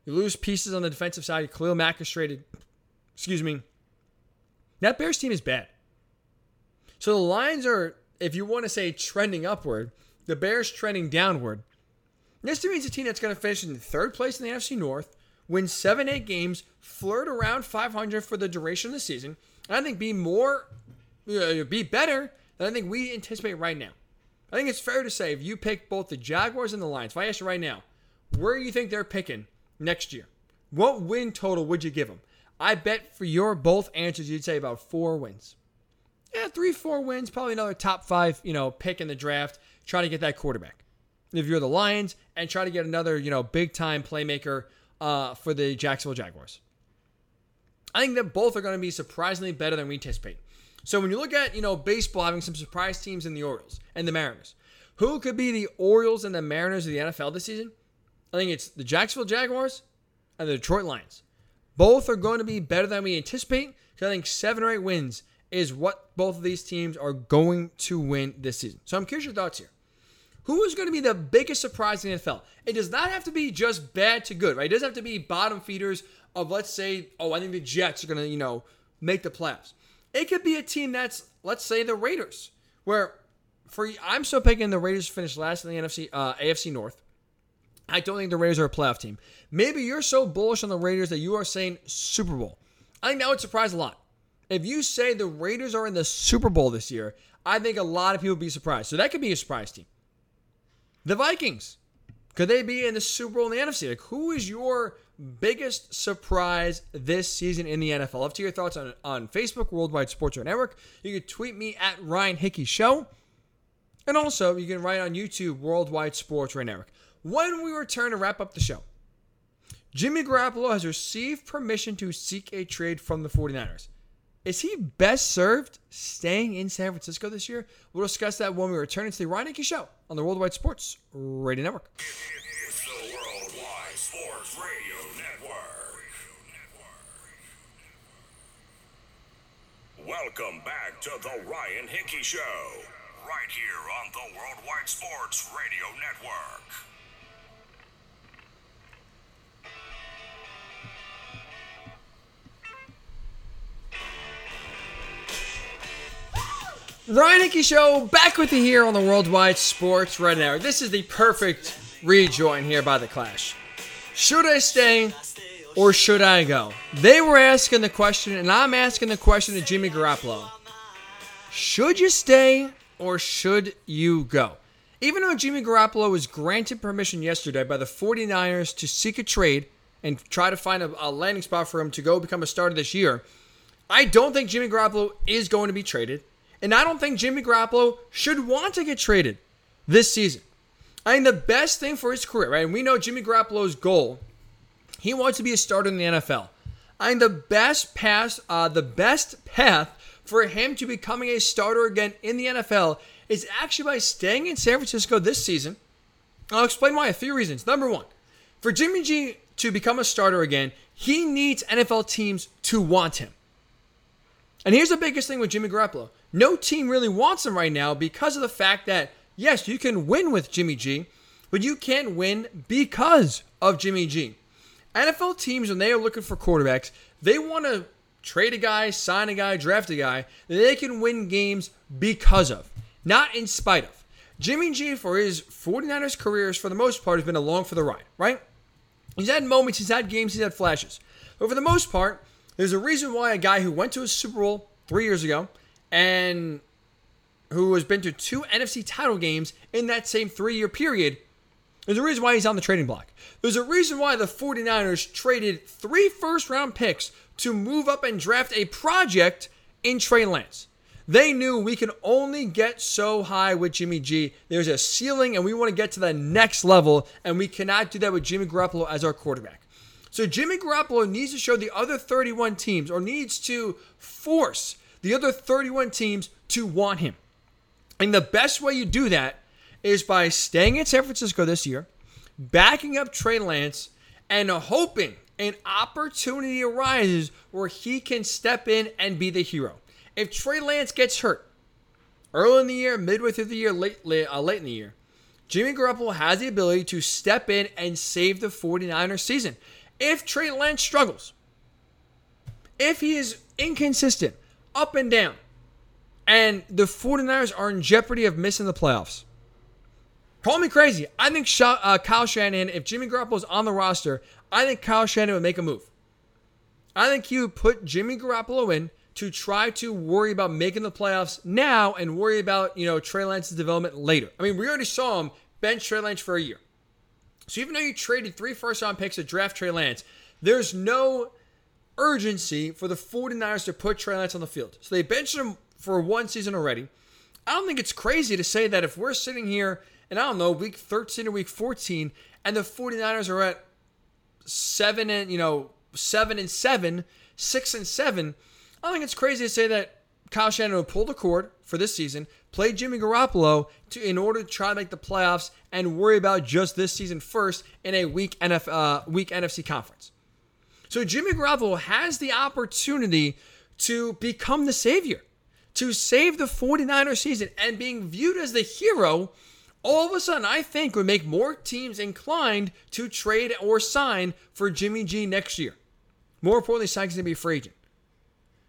You lose pieces on the defensive side. Khalil Mack is traded. Excuse me. That Bears team is bad. So the Lions are, if you want to say trending upward, the Bears trending downward. This to me is a team that's going to finish in third place in the NFC North, win seven, eight games, flirt around 500 for the duration of the season, I think be more, uh, be better than I think we anticipate right now. I think it's fair to say if you pick both the Jaguars and the Lions, if I ask you right now, where do you think they're picking next year? What win total would you give them? I bet for your both answers, you'd say about four wins. Yeah, three, four wins, probably another top five, you know, pick in the draft. Try to get that quarterback. If you're the Lions, and try to get another, you know, big time playmaker uh, for the Jacksonville Jaguars. I think that both are going to be surprisingly better than we anticipate. So when you look at, you know, baseball having some surprise teams in the Orioles and the Mariners, who could be the Orioles and the Mariners of the NFL this season? I think it's the Jacksonville Jaguars and the Detroit Lions. Both are going to be better than we anticipate. So I think seven or eight wins is what both of these teams are going to win this season. So I'm curious your thoughts here. Who is going to be the biggest surprise in the NFL? It does not have to be just bad to good, right? It doesn't have to be bottom feeders of let's say, oh, I think the Jets are going to, you know, make the playoffs. It could be a team that's, let's say, the Raiders, where for I'm still picking the Raiders finish last in the NFC, uh, AFC North. I don't think the Raiders are a playoff team. Maybe you're so bullish on the Raiders that you are saying Super Bowl. I think that would surprise a lot. If you say the Raiders are in the Super Bowl this year, I think a lot of people would be surprised. So that could be a surprise team. The Vikings. Could they be in the Super Bowl in the NFC? Like, who is your biggest surprise this season in the NFL? Love to your thoughts on, on Facebook, Worldwide Sports Radio Network. You can tweet me at Ryan Hickey Show. And also, you can write on YouTube, Worldwide Sports Radio Network. When we return to wrap up the show, Jimmy Garoppolo has received permission to seek a trade from the 49ers. Is he best served staying in San Francisco this year? We'll discuss that when we return to the Ryan Hickey Show on the Worldwide Sports Radio Network. Welcome back to the Ryan Hickey Show, right here on the Worldwide Sports Radio Network. Ryan Hickey Show back with you here on the Worldwide Sports Radio Network. This is the perfect rejoin here by the Clash. Should I stay or should I go? They were asking the question, and I'm asking the question to Jimmy Garoppolo. Should you stay or should you go? Even though Jimmy Garoppolo was granted permission yesterday by the 49ers to seek a trade and try to find a, a landing spot for him to go become a starter this year, I don't think Jimmy Garoppolo is going to be traded. And I don't think Jimmy Garoppolo should want to get traded this season. I think the best thing for his career, right? And we know Jimmy Garoppolo's goal, he wants to be a starter in the NFL. Think the best pass, uh, the best path for him to becoming a starter again in the NFL is actually by staying in San Francisco this season. I'll explain why. A few reasons. Number one, for Jimmy G to become a starter again, he needs NFL teams to want him. And here's the biggest thing with Jimmy Garoppolo. No team really wants him right now because of the fact that, yes, you can win with Jimmy G, but you can't win because of Jimmy G. NFL teams, when they are looking for quarterbacks, they want to trade a guy, sign a guy, draft a guy that they can win games because of, not in spite of. Jimmy G, for his 49ers careers, for the most part, has been along for the ride, right? He's had moments, he's had games, he's had flashes. But for the most part, there's a reason why a guy who went to a Super Bowl three years ago and who has been to two NFC title games in that same three year period, there's a reason why he's on the trading block. There's a reason why the 49ers traded three first round picks to move up and draft a project in Trey Lance. They knew we can only get so high with Jimmy G. There's a ceiling, and we want to get to the next level, and we cannot do that with Jimmy Garoppolo as our quarterback. So Jimmy Garoppolo needs to show the other 31 teams, or needs to force the other 31 teams to want him. And the best way you do that is by staying in San Francisco this year, backing up Trey Lance, and hoping an opportunity arises where he can step in and be the hero. If Trey Lance gets hurt early in the year, midway through the year, late, late, uh, late in the year, Jimmy Garoppolo has the ability to step in and save the 49ers season. If Trey Lance struggles, if he is inconsistent, up and down, and the 49ers are in jeopardy of missing the playoffs, call me crazy. I think uh, Kyle Shanahan, if Jimmy Garoppolo is on the roster, I think Kyle Shanahan would make a move. I think he would put Jimmy Garoppolo in to try to worry about making the playoffs now and worry about, you know, Trey Lance's development later. I mean, we already saw him bench Trey Lance for a year. So even though you traded three first round picks to draft Trey Lance, there's no urgency for the 49ers to put Trey Lance on the field. So they benched him for one season already. I don't think it's crazy to say that if we're sitting here and I don't know, week 13 or week 14, and the 49ers are at seven and, you know, seven and seven, six and seven, I think it's crazy to say that Kyle Shanahan would pull the cord for this season, play Jimmy Garoppolo to in order to try to make the playoffs and worry about just this season first in a weak NF, uh, weak NFC conference. So Jimmy Garoppolo has the opportunity to become the savior, to save the 49er season and being viewed as the hero. All of a sudden, I think would make more teams inclined to trade or sign for Jimmy G next year. More importantly, signing to be a free agent.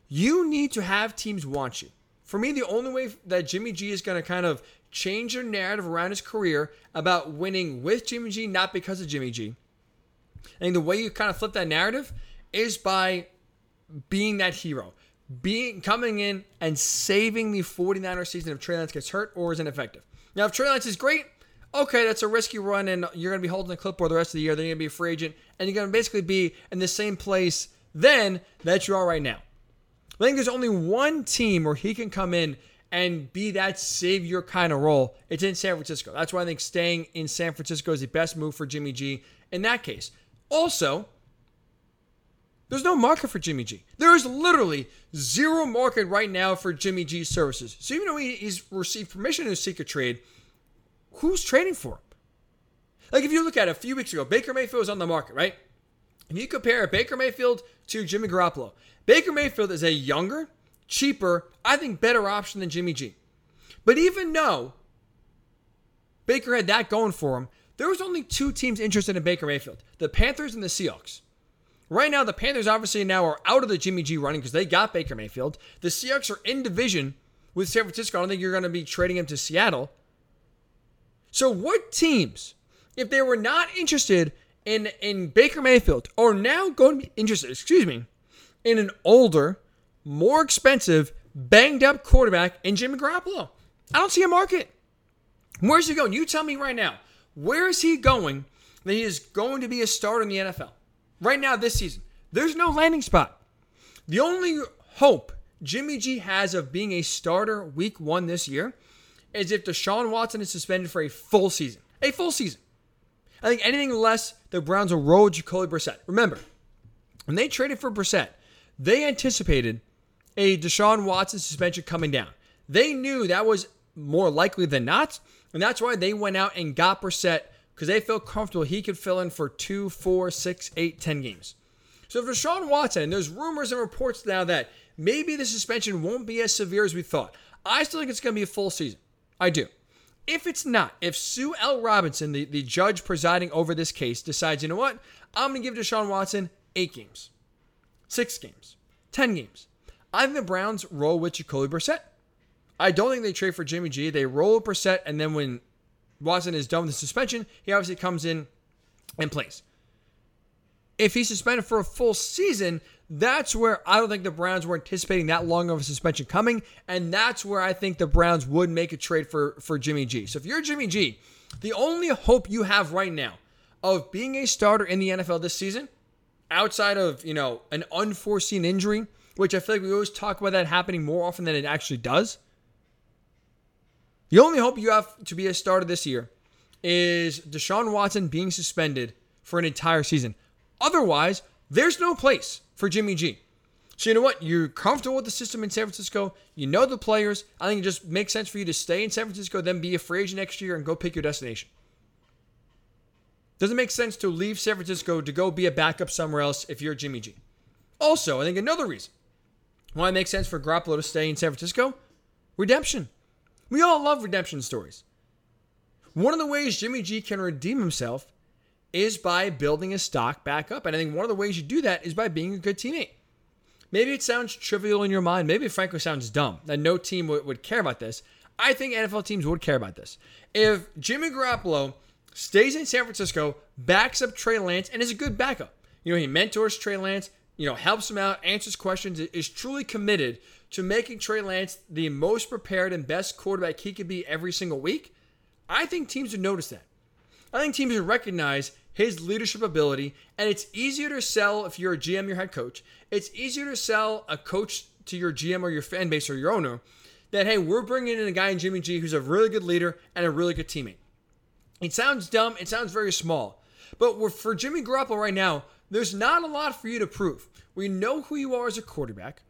You need to have teams want you. For me, the only way that Jimmy G is going to kind of change their narrative around his career about winning with Jimmy G, not because of Jimmy G. And the way you kind of flip that narrative is by being that hero, being coming in and saving the 49er season if Trey Lance gets hurt or is ineffective. Now, if Trey Lance is great, okay, that's a risky run, and you're going to be holding the clipboard the rest of the year. Then you're going to be a free agent, and you're going to basically be in the same place then that you are right now. I think there's only one team where he can come in and be that savior kind of role. It's in San Francisco. That's why I think staying in San Francisco is the best move for Jimmy G in that case. Also, there's no market for Jimmy G. There is literally zero market right now for Jimmy G's services. So even though he's received permission to seek a trade, who's trading for him? Like if you look at it a few weeks ago, Baker Mayfield was on the market, right? If you compare Baker Mayfield to Jimmy Garoppolo, Baker Mayfield is a younger, cheaper, I think better option than Jimmy G. But even though Baker had that going for him, there was only two teams interested in Baker Mayfield the Panthers and the Seahawks. Right now, the Panthers obviously now are out of the Jimmy G running because they got Baker Mayfield. The Seahawks are in division with San Francisco. I don't think you're going to be trading him to Seattle. So, what teams, if they were not interested in, in Baker Mayfield, are now going to be interested, excuse me, in an older, more expensive, banged up quarterback in Jimmy Garoppolo. I don't see a market. Where's he going? You tell me right now. Where is he going that he is going to be a starter in the NFL? Right now, this season, there's no landing spot. The only hope Jimmy G has of being a starter week one this year is if Deshaun Watson is suspended for a full season. A full season. I think anything less, the Browns will roll Jacoby Brissett. Remember, when they traded for Brissett, they anticipated a Deshaun Watson suspension coming down. They knew that was more likely than not, and that's why they went out and got Brissett because they feel comfortable he could fill in for two, four, six, eight, ten games. So for Deshaun Watson, there's rumors and reports now that maybe the suspension won't be as severe as we thought. I still think it's going to be a full season. I do. If it's not, if Sue L. Robinson, the, the judge presiding over this case, decides, you know what, I'm going to give Deshaun Watson eight games six games, 10 games. I think the Browns roll with Jacoby Brissett. I don't think they trade for Jimmy G. They roll with Brissett, and then when Watson is done with the suspension, he obviously comes in and plays. If he's suspended for a full season, that's where I don't think the Browns were anticipating that long of a suspension coming, and that's where I think the Browns would make a trade for for Jimmy G. So if you're Jimmy G, the only hope you have right now of being a starter in the NFL this season, outside of you know an unforeseen injury, which I feel like we always talk about that happening more often than it actually does. The only hope you have to be a starter this year is Deshaun Watson being suspended for an entire season. Otherwise, there's no place for Jimmy G. So you know what? You're comfortable with the system in San Francisco. You know the players. I think it just makes sense for you to stay in San Francisco, then be a free agent next year and go pick your destination. Doesn't make sense to leave San Francisco to go be a backup somewhere else if you're Jimmy G. Also, I think another reason why it makes sense for Garoppolo to stay in San Francisco, redemption. We all love redemption stories. One of the ways Jimmy G can redeem himself is by building his stock back up. And I think one of the ways you do that is by being a good teammate. Maybe it sounds trivial in your mind. Maybe it frankly sounds dumb that no team would, would care about this. I think NFL teams would care about this. If Jimmy Garoppolo stays in San Francisco, backs up Trey Lance, and is a good backup, you know, he mentors Trey Lance, you know, helps him out, answers questions, is truly committed to making Trey Lance the most prepared and best quarterback he could be every single week, I think teams would notice that. I think teams would recognize his leadership ability. And it's easier to sell if you're a GM, your head coach. It's easier to sell a coach to your GM or your fan base or your owner that, hey, we're bringing in a guy in Jimmy G who's a really good leader and a really good teammate. It sounds dumb. It sounds very small. But for Jimmy Garoppolo right now, there's not a lot for you to prove. We know who you are as a quarterback.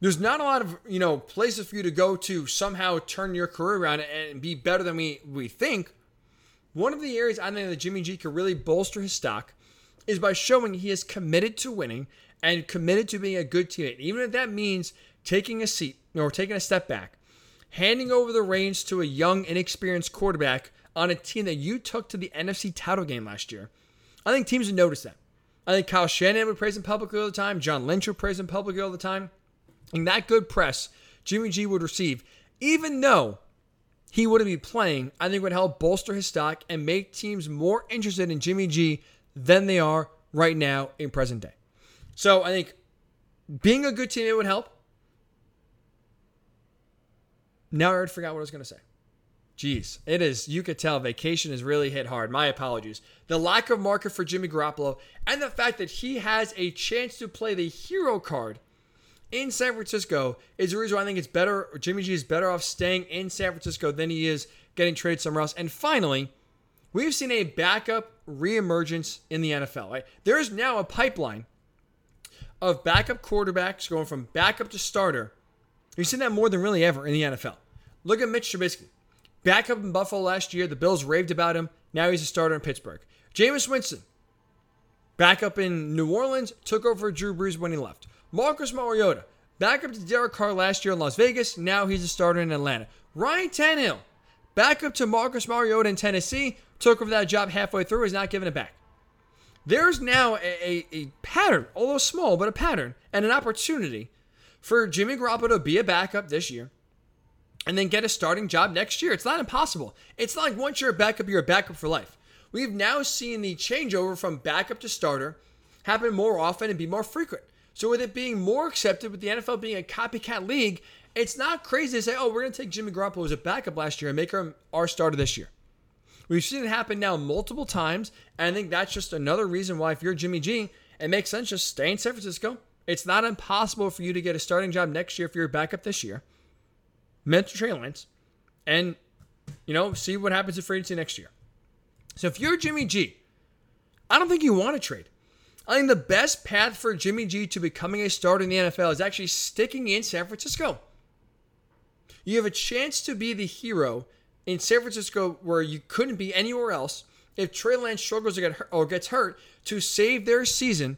There's not a lot of you know places for you to go to somehow turn your career around and be better than we we think. One of the areas I think that Jimmy G can really bolster his stock is by showing he is committed to winning and committed to being a good teammate, even if that means taking a seat or taking a step back, handing over the reins to a young, inexperienced quarterback on a team that you took to the NFC title game last year. I think teams would notice that. I think Kyle Shanahan would praise him publicly all the time. John Lynch would praise him publicly all the time. And that good press Jimmy G would receive, even though he wouldn't be playing, I think would help bolster his stock and make teams more interested in Jimmy G than they are right now in present day. So I think being a good teammate would help. Now I already forgot what I was going to say. Jeez, it is. You could tell vacation has really hit hard. My apologies. The lack of market for Jimmy Garoppolo and the fact that he has a chance to play the hero card in San Francisco is the reason why I think it's better. Jimmy G is better off staying in San Francisco than he is getting traded somewhere else. And finally, we've seen a backup reemergence in the NFL. Right? There is now a pipeline of backup quarterbacks going from backup to starter. You've seen that more than really ever in the NFL. Look at Mitch Trubisky. Backup in Buffalo last year. The Bills raved about him. Now he's a starter in Pittsburgh. Jameis Winston. Backup in New Orleans. Took over Drew Brees when he left. Marcus Mariota, backup to Derek Carr last year in Las Vegas. Now he's a starter in Atlanta. Ryan Tannehill, backup to Marcus Mariota in Tennessee. Took over that job halfway through. Is not giving it back. There's now a, a, a pattern, although small, but a pattern and an opportunity for Jimmy Garoppolo to be a backup this year and then get a starting job next year. It's not impossible. It's not like once you're a backup, you're a backup for life. We've now seen the changeover from backup to starter happen more often and be more frequent. So with it being more accepted, with the NFL being a copycat league, it's not crazy to say, oh, we're going to take Jimmy Garoppolo as a backup last year and make him our starter this year. We've seen it happen now multiple times, and I think that's just another reason why if you're Jimmy G, it makes sense just stay in San Francisco. It's not impossible for you to get a starting job next year if you're a backup this year. Mentor Trey Lance, and you know, see what happens in free agency next year. So if you're Jimmy G, I don't think you want to trade. I think the best path for Jimmy G to becoming a starter in the NFL is actually sticking in San Francisco. You have a chance to be the hero in San Francisco where you couldn't be anywhere else if Trey Lance struggles or, gets hurt to save their season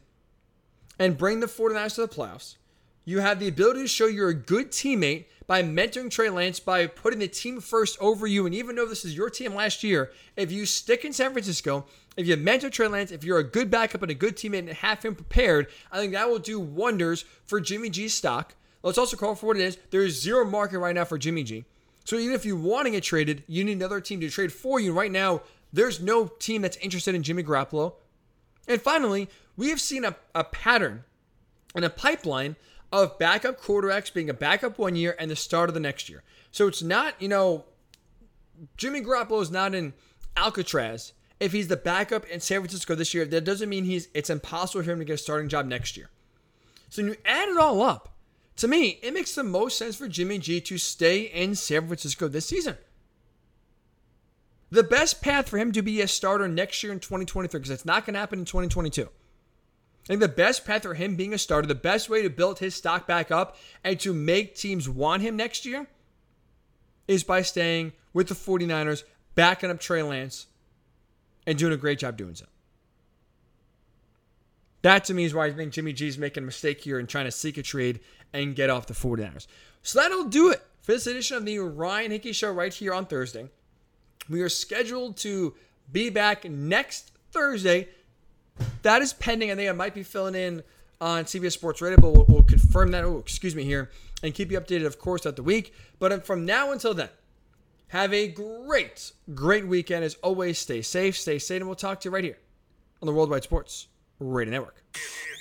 and bring the 49ers to the playoffs. You have the ability to show you're a good teammate by mentoring Trey Lance, by putting the team first over you. And even though this is your team last year, if you stick in San Francisco, if you have mentor Trey Lance, if you're a good backup and a good teammate and have him prepared, I think that will do wonders for Jimmy G's stock. let's also call for what it is. There is zero market right now for Jimmy G. So even if you want to get traded, you need another team to trade for you. Right now, there's no team that's interested in Jimmy Garoppolo. And finally, we have seen a, a pattern and a pipeline of backup quarterbacks being a backup one year and the start of the next year. So it's not, you know, Jimmy Garoppolo is not in Alcatraz. If he's the backup in San Francisco this year, that doesn't mean he's it's impossible for him to get a starting job next year. So when you add it all up, to me, it makes the most sense for Jimmy G to stay in San Francisco this season. The best path for him to be a starter next year in 2023, because it's not going to happen in 2022. I think the best path for him being a starter, the best way to build his stock back up and to make teams want him next year is by staying with the 49ers, backing up Trey Lance, and doing a great job doing so. That to me is why I think Jimmy G is making a mistake here and trying to seek a trade and get off the 49ers. So that'll do it for this edition of the Ryan Hickey Show right here on Thursday. We are scheduled to be back next Thursday. That is pending. I think I might be filling in on CBS Sports Radio, but we'll, we'll confirm that. Oh, excuse me here, and keep you updated, of course, throughout the week. But from now until then, have a great, great weekend. As always, stay safe, stay safe, and we'll talk to you right here on the Worldwide Sports Radio Network. It's the Worldwide Sports Radio Network.